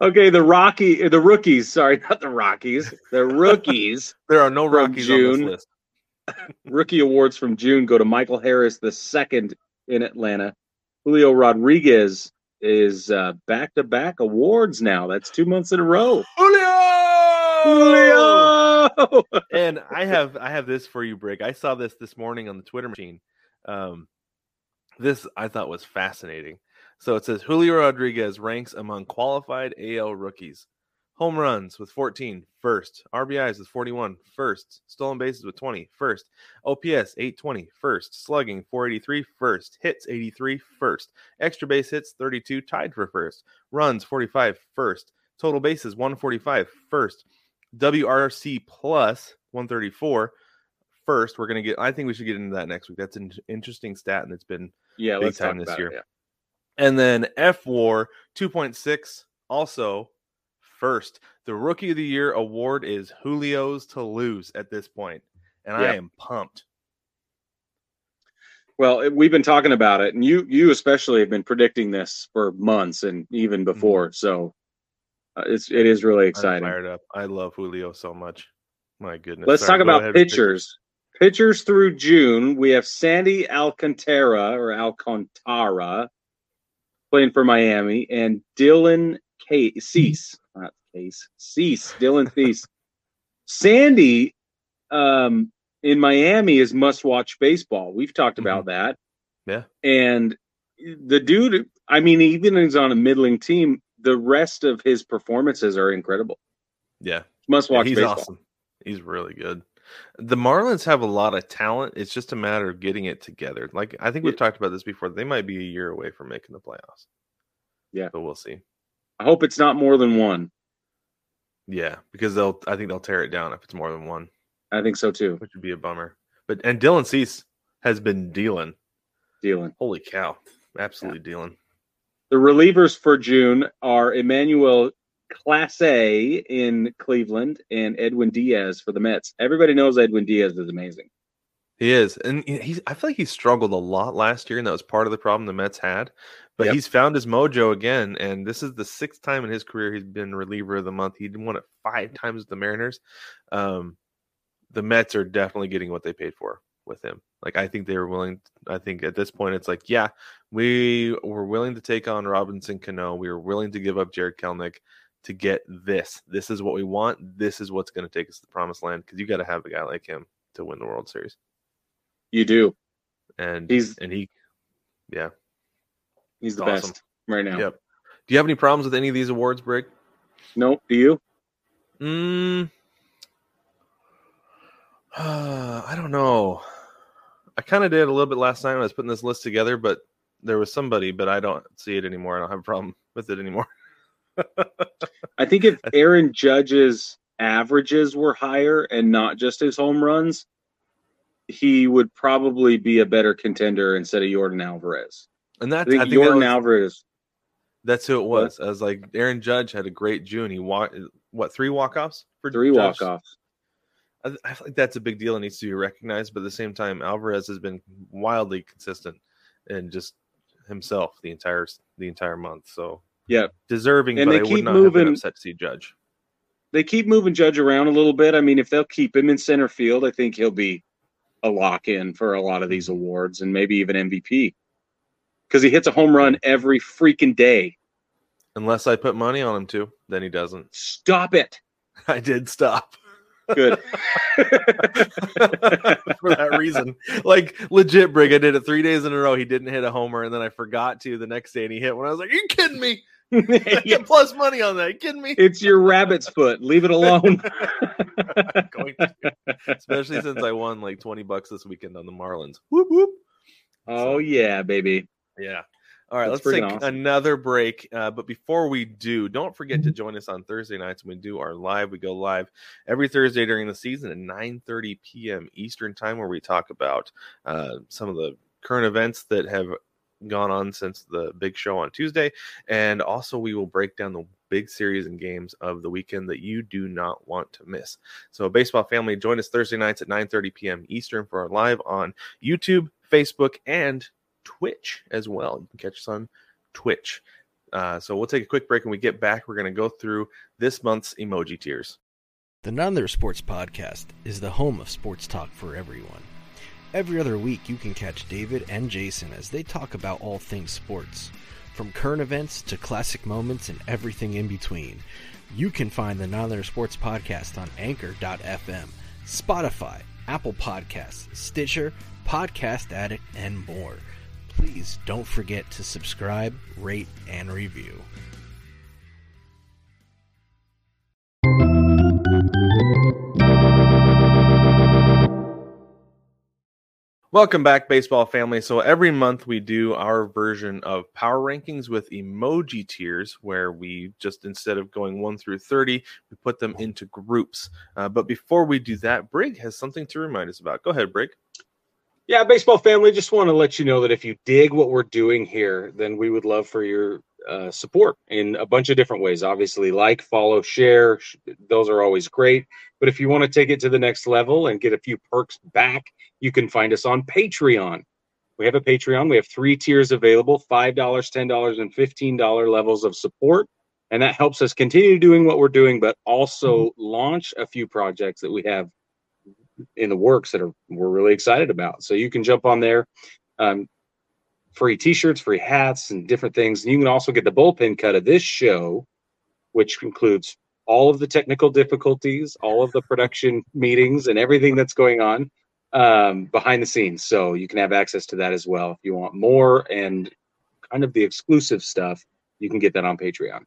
okay, the Rocky, the rookies. Sorry, not the Rockies. The rookies. There are no Rockies on June. this list. rookie awards from June go to Michael Harris, the second in Atlanta. Julio Rodriguez is back to back awards now. That's two months in a row. Julio! Julio. and I have I have this for you, Brick. I saw this this morning on the Twitter machine. Um, this I thought was fascinating. So it says Julio Rodriguez ranks among qualified AL rookies. Home runs with 14, first. RBIs with 41, first. Stolen bases with 20, first. OPS 820, first. Slugging 483, first. Hits 83, first. Extra base hits 32, tied for first. Runs 45, first. Total bases 145, first. WRC plus 134 first. We're gonna get. I think we should get into that next week. That's an interesting stat, and it's been. yeah, Big let's time talk this about year. It, yeah. And then fWAR 2.6 also first. The Rookie of the Year award is Julio's to lose at this point, and Yeah. I am pumped. Well, we've been talking about it, and you you especially have been predicting this for months and Mm-hmm. even before. So uh, it's it is really I'm exciting. fired up. I love Julio so much. My goodness. Let's Sorry, talk about pitchers. Pitchers through June, we have Sandy Alcantara or Alcantara playing for Miami, and Dylan Case, Cease, not Case, Cease, Dylan Cease. Sandy um, in Miami is must-watch baseball. We've talked about that. Yeah. and the dude, I mean, even if he's on a middling team, the rest of his performances are incredible. Yeah. Must-watch Yeah, he's baseball. awesome. He's really good. The Marlins have a lot of talent. It's just a matter of getting it together. Like I think we've Yeah. talked about this before. They might be a year away from making the playoffs. Yeah. but we'll see. I hope it's not more than one. Yeah, because they'll. I think they'll tear it down if it's more than one, I think so too. which would be a bummer. But and Dylan Cease has been dealing. Dealing. Holy cow, absolutely dealing. The relievers for June are Emmanuel Clase in Cleveland and Edwin Diaz for the Mets. Everybody knows Edwin Diaz is amazing. He is, and he's. I feel like he struggled a lot last year, and that was part of the problem the Mets had. But Yep. he's found his mojo again, and this is the sixth time in his career he's been reliever of the month. He won it five times with the Mariners. Um, the Mets are definitely getting what they paid for with him. Like I think they were willing. I think at this point it's like, yeah, we were willing to take on Robinson Cano. We were willing to give up Jarred Kelenic to get this. This is what we want. This is what's going to take us to the promised land because you got to have a guy like him to win the World Series. You do. And He's and he, yeah, he's the Awesome. best right now. yep. Do you have any problems with any of these awards, Brick? Nope. Do you? Mm, I don't know. I kind of did a little bit last night when I was putting this list together, but there was somebody, but I don't see it anymore. I don't have a problem with it anymore. I think if Aaron Judge's averages were higher and not just his home runs, he would probably be a better contender instead of Yordan Alvarez. And I that's think I think that Yordan was- Alvarez. that's who it What? was. I was like, Aaron Judge had a great June. He walked what three walk offs for Three walk offs. I, th- I feel like that's a big deal and needs to be recognized. But at the same time, Alvarez has been wildly consistent and just himself the entire the entire month. So Yeah. deserving. And they keep not moving- upset to see Judge. They keep moving Judge around a little bit. I mean, if they'll keep him in center field, I think he'll be a lock in for a lot of these awards and maybe even MVP. Because he hits a home run every freaking day. Unless I put money on him too, then he doesn't. Stop it. I did stop. Good. for that reason. Like legit, Brig. I did it three days in a row. He didn't hit a homer, and then I forgot to the next day, and he hit one. I was like, "Are you kidding me? Get plus money on that. you kidding me?" it's your rabbit's foot. Leave it alone. Especially since I won like twenty bucks this weekend on the Marlins. Whoop whoop. oh yeah, baby. Yeah. All right, That's let's take awesome. another break. Uh, but before we do, don't forget to join us on Thursday nights when we do our live. We go live every Thursday during the season at 9:30 p.m. Eastern time, where we talk about uh, some of the current events that have gone on since the big show on Tuesday, and also we will break down the big series and games of the weekend that you do not want to miss. So, baseball family, join us Thursday nights at 9:30 p.m. Eastern for our live on YouTube, Facebook, and Twitch as well. You can catch us on Twitch. Uh, so we'll take a quick break. When we get back, we're going to go through this month's emoji tiers. The None Sports Podcast is the home of sports talk for everyone. Every other week, you can catch David and Jason as they talk about all things sports, from current events to classic moments and everything in between. You can find the Non Sports Podcast on Anchor.fm, Spotify, Apple Podcasts, Stitcher, Podcast Addict, and more. Please don't forget to subscribe, rate, and review. Welcome back, baseball family. So every month we do our version of power rankings with emoji tiers, where we just instead of going one through thirty, we put them into groups. Uh, but before we do that, Brig has something to remind us about. Go ahead, Brig. Yeah, baseball family, just want to let you know that if you dig what we're doing here, then we would love for your uh, support in a bunch of different ways. Obviously, like, follow, share, sh- those are always great. But if you want to take it to the next level and get a few perks back, you can find us on Patreon. We have a Patreon. We have three tiers available $5, $10, and $15 levels of support. And that helps us continue doing what we're doing, but also launch a few projects that we have in the works that are we're really excited about. So you can jump on there. Um, free t-shirts, free hats, and different things. And you can also get the bullpen cut of this show, which includes all of the technical difficulties, all of the production meetings, and everything that's going on um, behind the scenes. So you can have access to that as well. If you want more and kind of the exclusive stuff, you can get that on Patreon.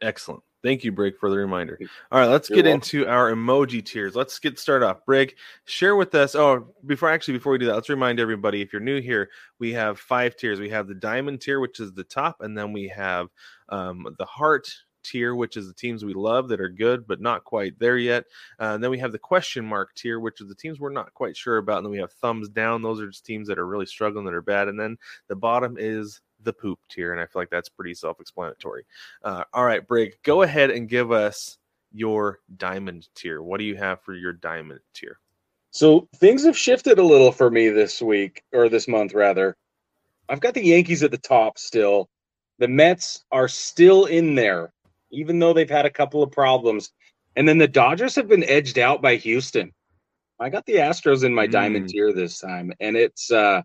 Excellent. Thank you, Brig, for the reminder. All right, let's You're get welcome. into our emoji tiers. Let's get started off. Brig, share with us. Oh, before actually, before we do that, let's remind everybody if you're new here, we have five tiers. We have the diamond tier, which is the top, and then we have um, the heart tier, which is the teams we love that are good but not quite there yet. Uh, and then we have the question mark tier, which is the teams we're not quite sure about. And then we have thumbs down. Those are just teams that are really struggling that are bad. And then the bottom is the poop tier, and I feel like that's pretty self-explanatory. Uh, all right, Brig, go ahead and give us your diamond tier. What do you have for your diamond tier? So things have shifted a little for me this week or this month rather. I've got the Yankees at the top still. The Mets are still in there, even though they've had a couple of problems. And then the Dodgers have been edged out by Houston. I got the Astros in my diamond Mm. tier this time, and it's uh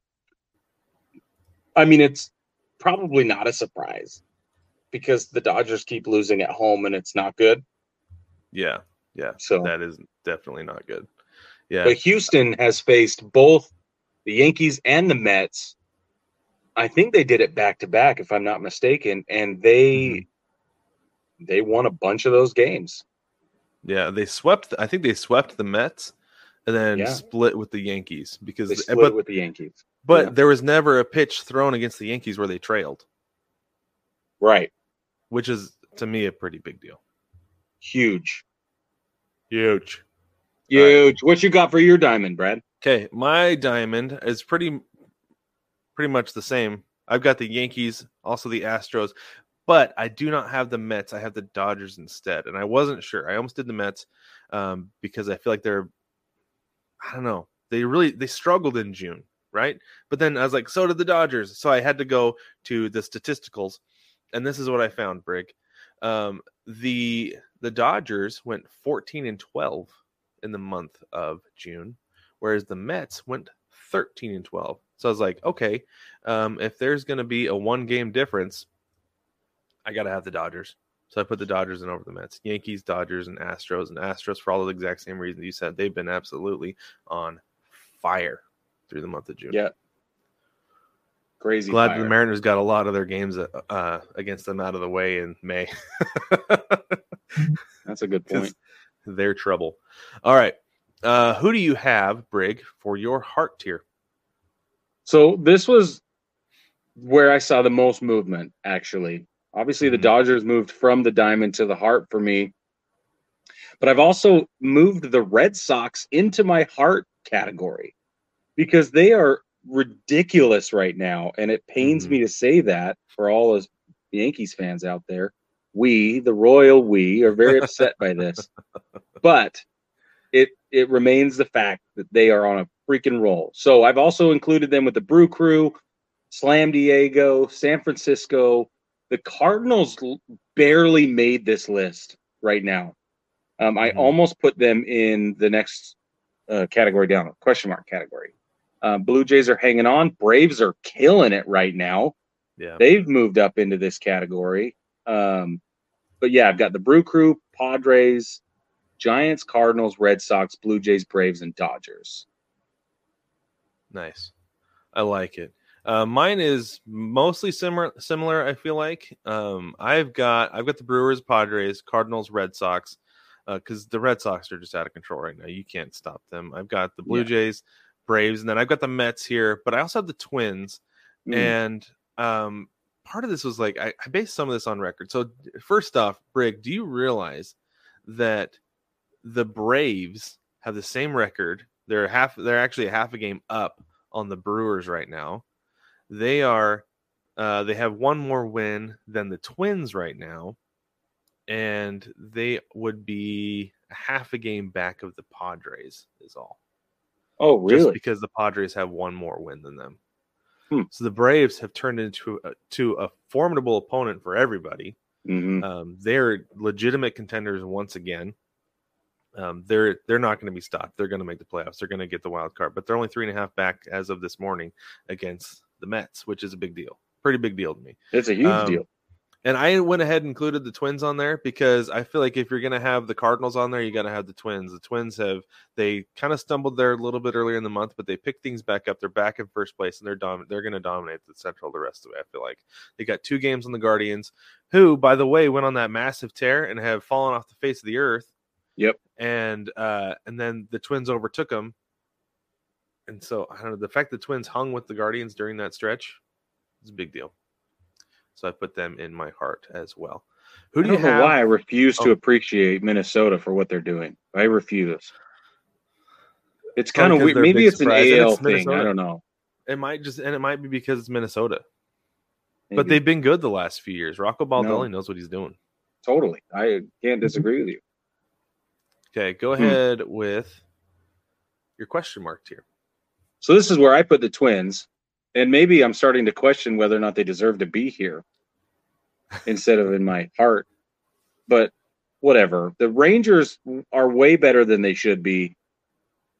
I mean it's probably not a surprise because the Dodgers keep losing at home and it's not good. Yeah, yeah, So that is definitely not good. Yeah, But Houston has faced both the Yankees and the Mets. I think they did it back to back, if I'm not mistaken, and they Mm-hmm. they won a bunch of those games. yeah, they swept. I think they swept the Mets, and then Yeah. split with the Yankees because, They but split with the Yankees. But yeah. there was never a pitch thrown against the Yankees where they trailed, Right. which is to me a pretty big deal. Huge. Huge. Huge. What you got for your diamond, Brad? Okay, my diamond is pretty pretty much the same. I've got the Yankees, also the Astros, but I do not have the Mets. I have the Dodgers instead, and I wasn't sure. I almost did the Mets um, because I feel like they're I don't know. They really they struggled in June, right? But then I was like, so did the Dodgers. So I had to go to the statisticals, and this is what I found, Brig. Um, the the Dodgers went 14 and 12 in the month of June, whereas the Mets went 13 and 12. So I was like, okay, um, if there's going to be a one game difference, I got to have the Dodgers. So I put the Dodgers in over the Mets. Yankees, Dodgers, and Astros. And Astros, for all the exact same reasons you said, they've been absolutely on fire through the month of June. Yeah. Crazy. Glad fire. the Mariners got a lot of their games uh, against them out of the way in May. That's a good point. They're trouble. All right. Uh, who do you have, Brig, for your heart tier? So this was where I saw the most movement, actually. Obviously, the Mhm. Dodgers moved from the diamond to the heart for me. But I've also moved the Red Sox into my heart category because they are ridiculous right now. And it pains Mhm. me to say that for all us Yankees fans out there. We, the royal we, are very upset by this. But it it remains the fact that they are on a freaking roll. So I've also included them with the Brew Crew, Slam Diego, San Francisco. The Cardinals barely made this list right now. Um, I Mhm. almost put them in the next uh, category down, question mark category. Uh, Blue Jays are hanging on. Braves are killing it right now. Yeah. They've moved up into this category. Um, but yeah, I've got the Brew Crew, Padres, Giants, Cardinals, Red Sox, Blue Jays, Braves, and Dodgers. Nice. I like it. Uh, mine is mostly similar. Similar, I feel like. Um, I've got I've got the Brewers, Padres, Cardinals, Red Sox, because the Red Sox are just out of control right now. You can't stop them. I've got the Blue Yeah. Jays, Braves, and then I've got the Mets here. But I also have the Twins, Mm. and um, part of this was like I, I based some of this on record. So first off, Brig, do you realize that the Braves have the same record? They're half. They're actually half a game up on the Brewers right now. They are. Uh, they have one more win than the Twins right now, and they would be half a game back of the Padres. Is all oh, really? just because the Padres have one more win than them. Hmm. So the Braves have turned into a, to a formidable opponent for everybody. Mhm. Um, they're legitimate contenders once again. Um, they're they're not going to be stopped. They're going to make the playoffs. They're going to get the wild card, but they're only three and a half back as of this morning against the Mets, which is a big deal. Pretty big deal to me. It's a huge Um, deal. And I went ahead and included the Twins on there because I feel like if you're going to have the Cardinals on there, you got to have the Twins. The Twins have they kind of stumbled there a little bit earlier in the month, but they picked things back up. They're back in first place, and they're dom- they're going to dominate the Central the rest of it. I feel like they got two games on the Guardians, who, by the way, went on that massive tear and have fallen off the face of the earth. Yep. And uh, and then the Twins overtook them, and so I don't know. The fact the Twins hung with the Guardians during that stretch is a big deal. So I put them in my heart as well. Who do you have? why I refuse to Oh. appreciate Minnesota for what they're doing. I refuse. It's kind of weird. Maybe it's an surprise, and AL it's thing. I don't know. It might just and it might be because it's Minnesota, but they've been good the last few years. Rocco Baldelli knows what he's doing. totally. I can't disagree with you. Okay, go Hmm. ahead with your question mark here. So this is where I put the Twins, and maybe I'm starting to question whether or not they deserve to be here instead of in my heart. But whatever. The Rangers are way better than they should be.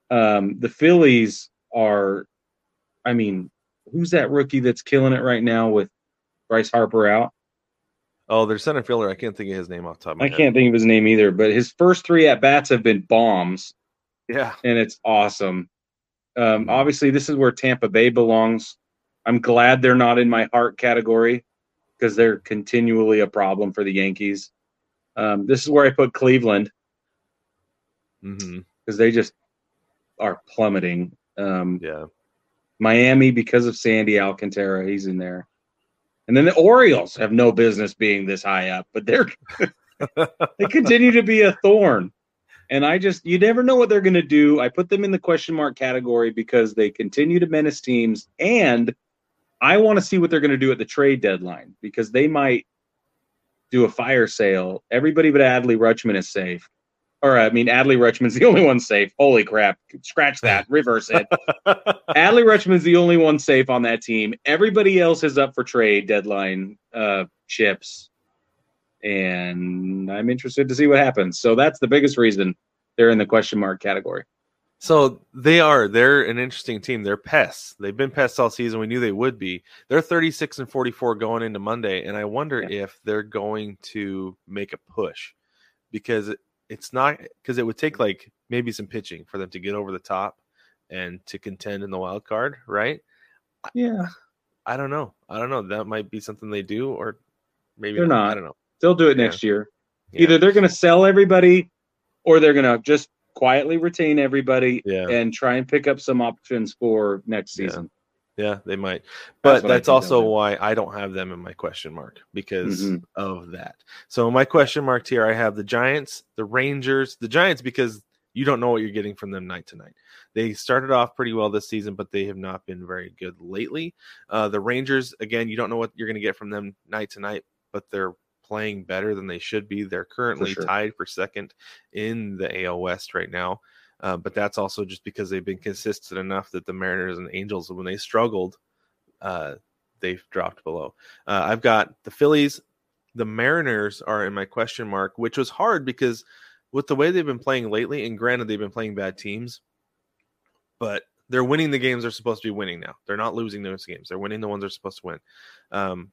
Um, the Phillies are, I mean, who's that rookie that's killing it right now with Bryce Harper out? Oh, their center fielder. I can't think of his name off the top of my I head. can't think of his name either, but his first three at bats have been bombs. Yeah, and it's awesome. Um, obviously, this is where Tampa Bay belongs. I'm glad they're not in my heart category because they're continually a problem for the Yankees. Um, this is where I put Cleveland because they just are plummeting. Um, yeah. Miami because of Sandy Alcantara, he's in there. And then the Orioles have no business being this high up, but they're they continue to be a thorn. And I just you never know what they're going to do. I put them in the question mark category because they continue to menace teams and I want to see what they're going to do at the trade deadline because they might do a fire sale. Everybody but Adley Rutschman is safe. Or I mean Adley Rutschman's the only one safe. Holy crap. Scratch that. Reverse it. Adley Rutschman's the only one safe on that team. Everybody else is up for trade deadline uh, chips, and I'm interested to see what happens. So that's the biggest reason they're in the question mark category. So they are. They're an interesting team. They're pests. They've been pests all season. We knew they would be. They're 36 and 44 going into Monday, and I wonder if they're going to make a push because it's not because it would take like maybe some pitching for them to get over the top and to contend in the wild card, right? Yeah, I don't know. I don't know. That might be something they do, or maybe They're not. I don't know. they'll do it Yeah. next year. Yeah. Either they're going to sell everybody, or they're going to just quietly retain everybody Yeah. and try and pick up some options for next season. Yeah, they might. But what I that's also why I don't have them in my question mark because Mhm. of that. So my question mark here, I have the Giants, the Rangers, the Giants because you don't know what you're getting from them night to night. They started off pretty well this season, but they have not been very good lately. Uh, the Rangers, again, you don't know what you're going to get from them night to night, but they're playing better than they should be. They're currently sure. tied for second in the AL West right now. Uh, but that's also just because they've been consistent enough that the Mariners and Angels, when they struggled, uh, they've dropped below. Uh, I've got the Phillies. The Mariners are in my question mark, which was hard because with the way they've been playing lately, and granted they've been playing bad teams, but they're winning the games they're supposed to be winning now. They're not losing those games. They're winning the ones they're supposed to win. Um,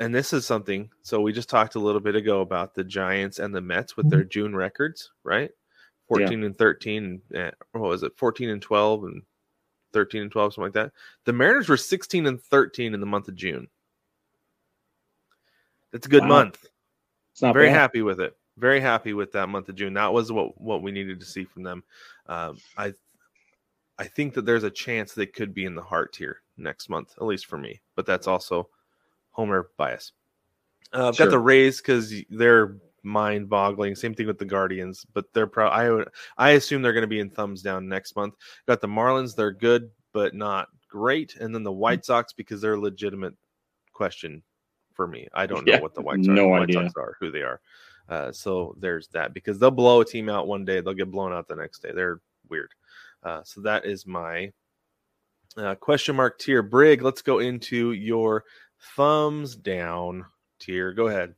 and this is something. So we just talked a little bit ago about the Giants and the Mets with their June records, right? 14 and 13 and what was it 14 and 12 and 13 and 12 something like that the mariners were 16 and 13 in the month of june that's a good Wow. month It's not very bad. happy with it very happy with that month of june that was what what we needed to see from them um, i i think that there's a chance they could be in the heart here next month at least for me but that's also homer bias uh, i've got the rays because they're mind boggling same thing with the guardians but they're pro i would i assume they're going to be in thumbs down next month got the marlins they're good but not great and then the white sox because they're a legitimate question for me i don't know Yeah, what the white sox, no white idea. sox are who they are uh, so there's that because they'll blow a team out one day, they'll get blown out the next day. They're weird. Uh, so that is my uh, question mark tier. Brig, let's go into your thumbs down tier. Go ahead.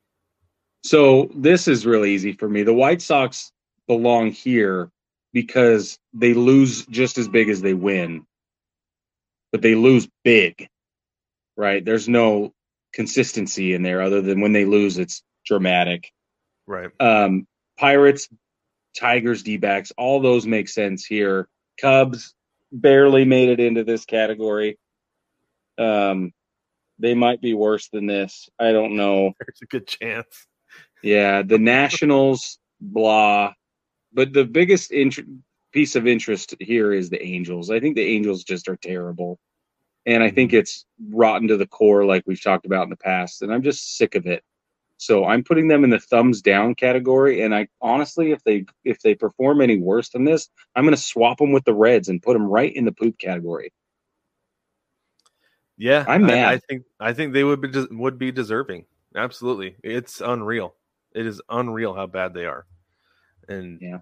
So this is really easy for me. The White Sox belong here because they lose just as big as they win, but they lose big, right? There's no consistency in there other than when they lose, it's dramatic. Right. Um, Pirates, Tigers, D backs, all those make sense here. Cubs barely made it into this category. Um, they might be worse than this. I don't know. There's a good chance. Yeah, the Nationals, blah. But the biggest int- piece of interest here is the Angels. I think the Angels just are terrible. And I think mm-hmm. it's rotten to the core, like we've talked about in the past. And I'm just sick of it. So I'm putting them in the thumbs down category. And I honestly, if they if they perform any worse than this, I'm going to swap them with the Reds and put them right in the poop category. Yeah, I'm mad. I, think I think they would be des- would be deserving. Absolutely, it's unreal. It is unreal how bad they are, and Yeah.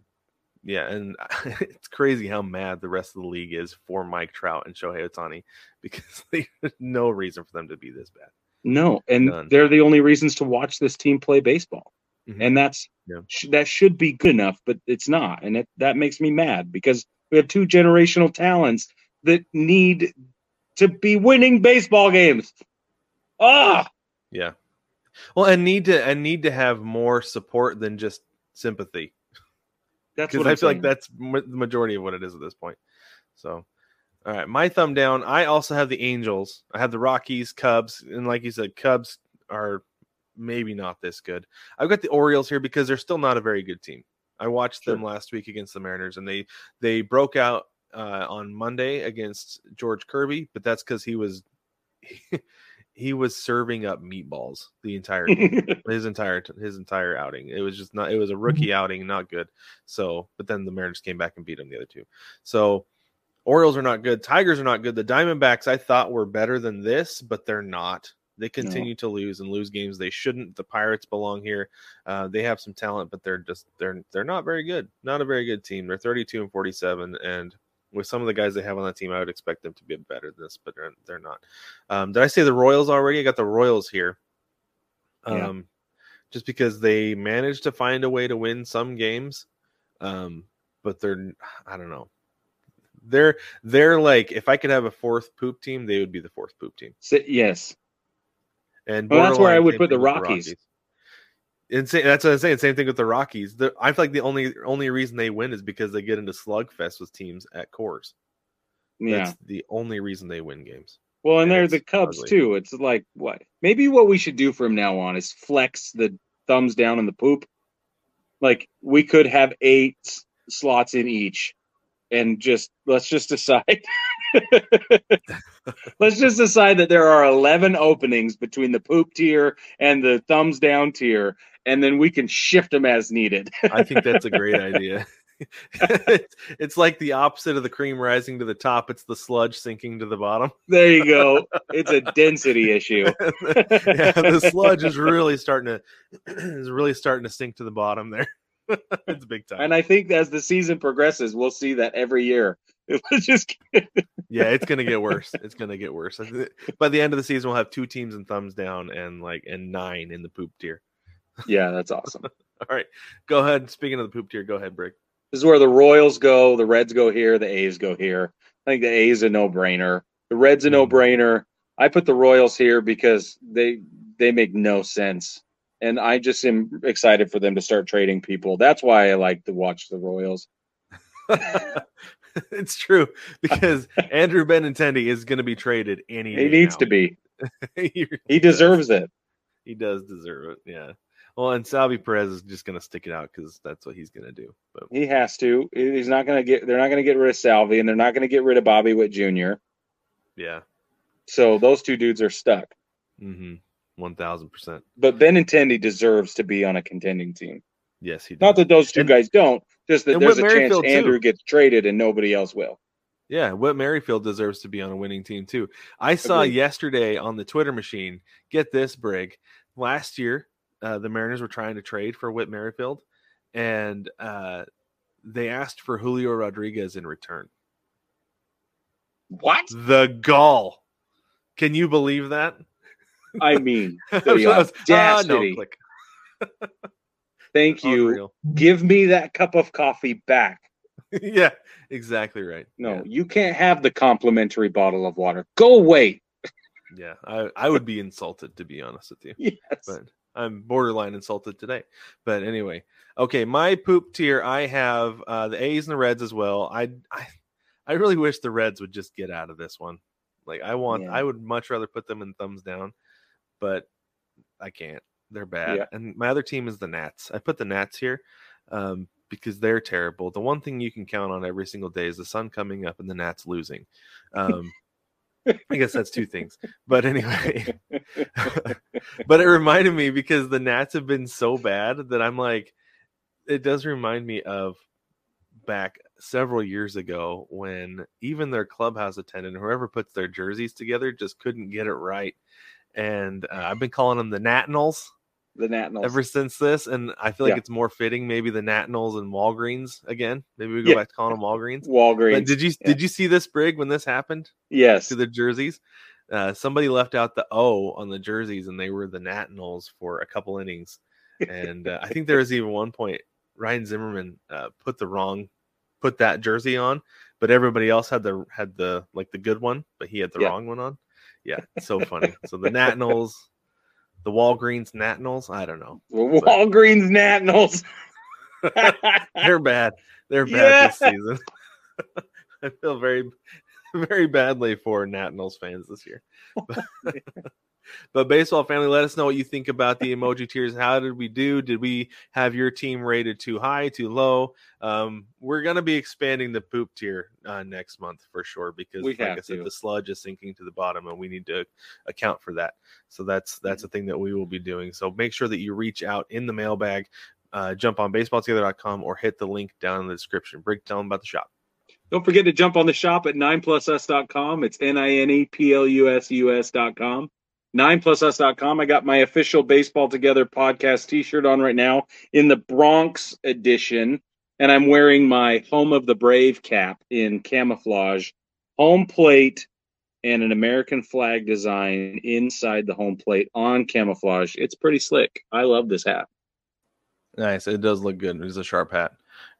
yeah, and it's crazy how mad the rest of the league is for Mike Trout and Shohei Ohtani because there's no reason for them to be this bad. No, and None. they're the only reasons to watch this team play baseball, Mhm. and that's Yeah. sh- that should be good enough, but it's not, and it, that makes me mad because we have two generational talents that need to be winning baseball games. Ah, Yeah, well, and need to and need to have more support than just sympathy. that's because what I feel like that's ma- the majority of what it is at this point. So, all right, my thumb down. I also have the Angels. I have the Rockies, Cubs, and like you said, Cubs are maybe not this good. I've got the Orioles here because they're still not a very good team. I watched them last week against the Mariners, and they they broke out uh, on Monday against George Kirby, but that's because he was he was serving up meatballs the entire his entire his entire outing. It was just not. It was a rookie outing, not good. So, but then the Mariners came back and beat him the other two. So, Orioles are not good. Tigers are not good. The Diamondbacks I thought were better than this, but they're not. They continue to lose and lose games they shouldn't. The Pirates belong here. Uh, they have some talent, but they're just they're they're not very good. Not a very good team. They're 32 and 47, and with some of the guys they have on that team, I would expect them to be better than this, but they're, they're not. Um, did I say the Royals already? I got the Royals here. Um, Yeah. just because they managed to find a way to win some games, um, but they're I don't know. They're they're like if I could have a fourth poop team, they would be the fourth poop team. Si- yes. And Well, that's where I would put the thing with Rockies. And say, that's what I'm saying. Same thing with the Rockies. I feel like the only only reason they win is because they get into slugfest with teams at cores. Yeah. That's the only reason they win games. Well, and and they're the Cubs too. It's like what? Maybe what we should do from now on is flex the thumbs down in the poop. Like we could have eight slots in each, and just let's just decide. let's just decide that there are eleven openings between the poop tier and the thumbs down tier, and then we can shift them as needed. I think that's a great idea. it's, it's like the opposite of the cream rising to the top. It's the sludge sinking to the bottom. there you go. It's a density issue. yeah, the sludge is really starting to is really starting to sink to the bottom there. it's big time. And I think as the season progresses, we'll see that every year. It's just yeah, it's gonna get worse. It's gonna get worse. By the end of the season, we'll have two teams in thumbs down and like and nine in the poop tier. yeah, that's awesome. All right, go ahead. Speaking of the poop tier, go ahead, Brig. This is where the Royals go, the Reds go here, the A's go here. I think the A's a no-brainer. The Reds a hmm. no-brainer. I put the Royals here because they they make no sense. And I just am excited for them to start trading people. That's why I like to watch the Royals. it's true because Andrew Benintendi is going to be traded any. He needs now. to be. he, He deserves it. he does deserve it. Yeah. Well, and Salvy Perez is just going to stick it out because that's what he's going to do. But He has to. He's not going to get. They're not going to get rid of Salvy, and they're not going to get rid of Bobby Witt Jr. yeah, So those two dudes are stuck. mm-hmm. One thousand percent. But Benintendi deserves to be on a contending team. Yes, he does. Not that those two And- guys don't, just that there's a chance too. Andrew gets traded and nobody else will. Yeah, Whit Merrifield deserves to be on a winning team too. I saw Agreed. yesterday on the Twitter machine. Get this, Brig. Last year, uh, the Mariners were trying to trade for Whit Merrifield, and uh, they asked for Julio Rodriguez in return. What? The gall! Can you believe that? I mean, the was- ah, no, audacity. click. Thank you. Unreal. Give me that cup of coffee back. yeah, exactly right. No, Yeah. you can't have the complimentary bottle of water. Go away. Yeah, I, I would be insulted to be honest with you. Yes. But I'm borderline insulted today. But anyway, okay, my poop tier. I have uh, the A's and the Reds as well. I, I I really wish the Reds would just get out of this one. Like I want, Yeah. I would much rather put them in thumbs down, but I can't. They're bad. Yeah. And my other team is the Nats. I put the Nats here um, because they're terrible. The one thing you can count on every single day is the sun coming up and the Nats losing. Um, I guess that's two things. But anyway, but it reminded me because the Nats have been so bad that I'm like, it does remind me of back several years ago when even their clubhouse attendant, whoever puts their jerseys together, just couldn't get it right. And uh, I've been calling them the Nationals The Nationals. ever since this, and I feel like Yeah. it's more fitting maybe the Nationals and Walgreens again. Maybe we go Yeah. back to calling them Walgreens. Walgreens. But did you yeah. did you see this Brig when this happened? yes. to the jerseys. Uh, somebody left out the O on the jerseys, and they were the Nationals for a couple innings. And uh, I think there was even one point Ryan Zimmerman uh, put the wrong, put that jersey on, but everybody else had the had the like the good one, but he had the wrong one on. Yeah, so funny. so the Nationals, the Walgreens Nationals, I don't know. Well, Walgreens Nationals. They're bad. They're bad this season. I feel very, very badly for Nationals fans this year. but baseball family, let us know what you think about the emoji tiers. How did we do? Did we have your team rated too high, too low? Um, we're gonna be expanding the poop tier uh, next month for sure because, We like I said, to. the sludge is sinking to the bottom, and we need to account for that. So that's that's a thing that we will be doing. So make sure that you reach out in the mailbag uh, jump on baseballtogether.com or hit the link down in the description. Tell them about the shop. Don't forget to jump on the shop at 9plusus.com. It's N I N E P L U S U S.com. 9plusus.com. I got my official Baseball Together podcast t shirt on right now in the Bronx edition. And I'm wearing my Home of the Brave cap in camouflage, home plate, and an American flag design inside the home plate on camouflage. It's pretty slick. I love this hat. Nice. It does look good. It's a sharp hat.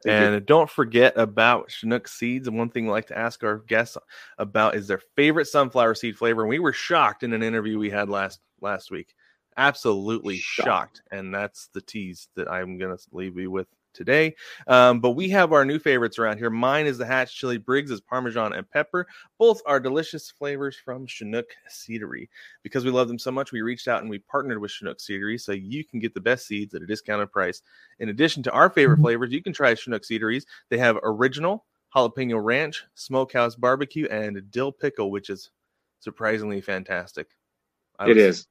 You. And don't forget about Chinook seeds. And one thing we like to ask our guests about is their favorite sunflower seed flavor. And we were shocked in an interview we had last last week. Absolutely Shocked. shocked. And that's the tease that I'm gonna leave you with today. Um, but we have our new favorites around here. Mine is the Hatch Chili, Briggs is Parmesan and Pepper. Both are delicious flavors from Chinook Seedery. Because we love them so much, we reached out and we partnered with Chinook Seedery so you can get the best seeds at a discounted price. In addition to our favorite flavors, you can try Chinook Seederys. They have original, jalapeno ranch, smokehouse barbecue, and dill pickle, which is surprisingly fantastic. I It was- is.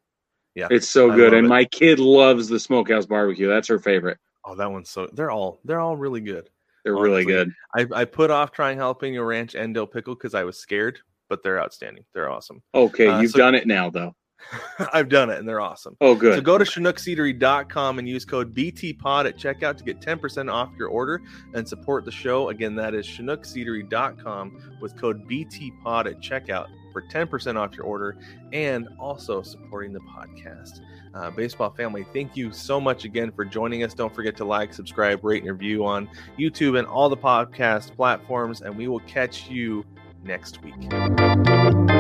Yeah, It's so I good. And it. my kid loves the smokehouse barbecue. That's her favorite. Oh, that one's so they're all they're all really good. They're really good. I, I put off trying jalapeno ranch and dill pickle because I was scared, but they're outstanding. They're awesome. Okay, Uh, you've so- done it now though. I've done it and they're awesome. Oh good. So go to ChinookSeedery.com and use code BTPOD at checkout to get 10% off your order and support the show. Again, that is ChinookSeedery.com with code BTPOD at checkout for 10% off your order and also supporting the podcast. Uh, baseball family, thank you so much again for joining us. Don't forget to like, subscribe, rate, and review on YouTube and all the podcast platforms, and we will catch you next week.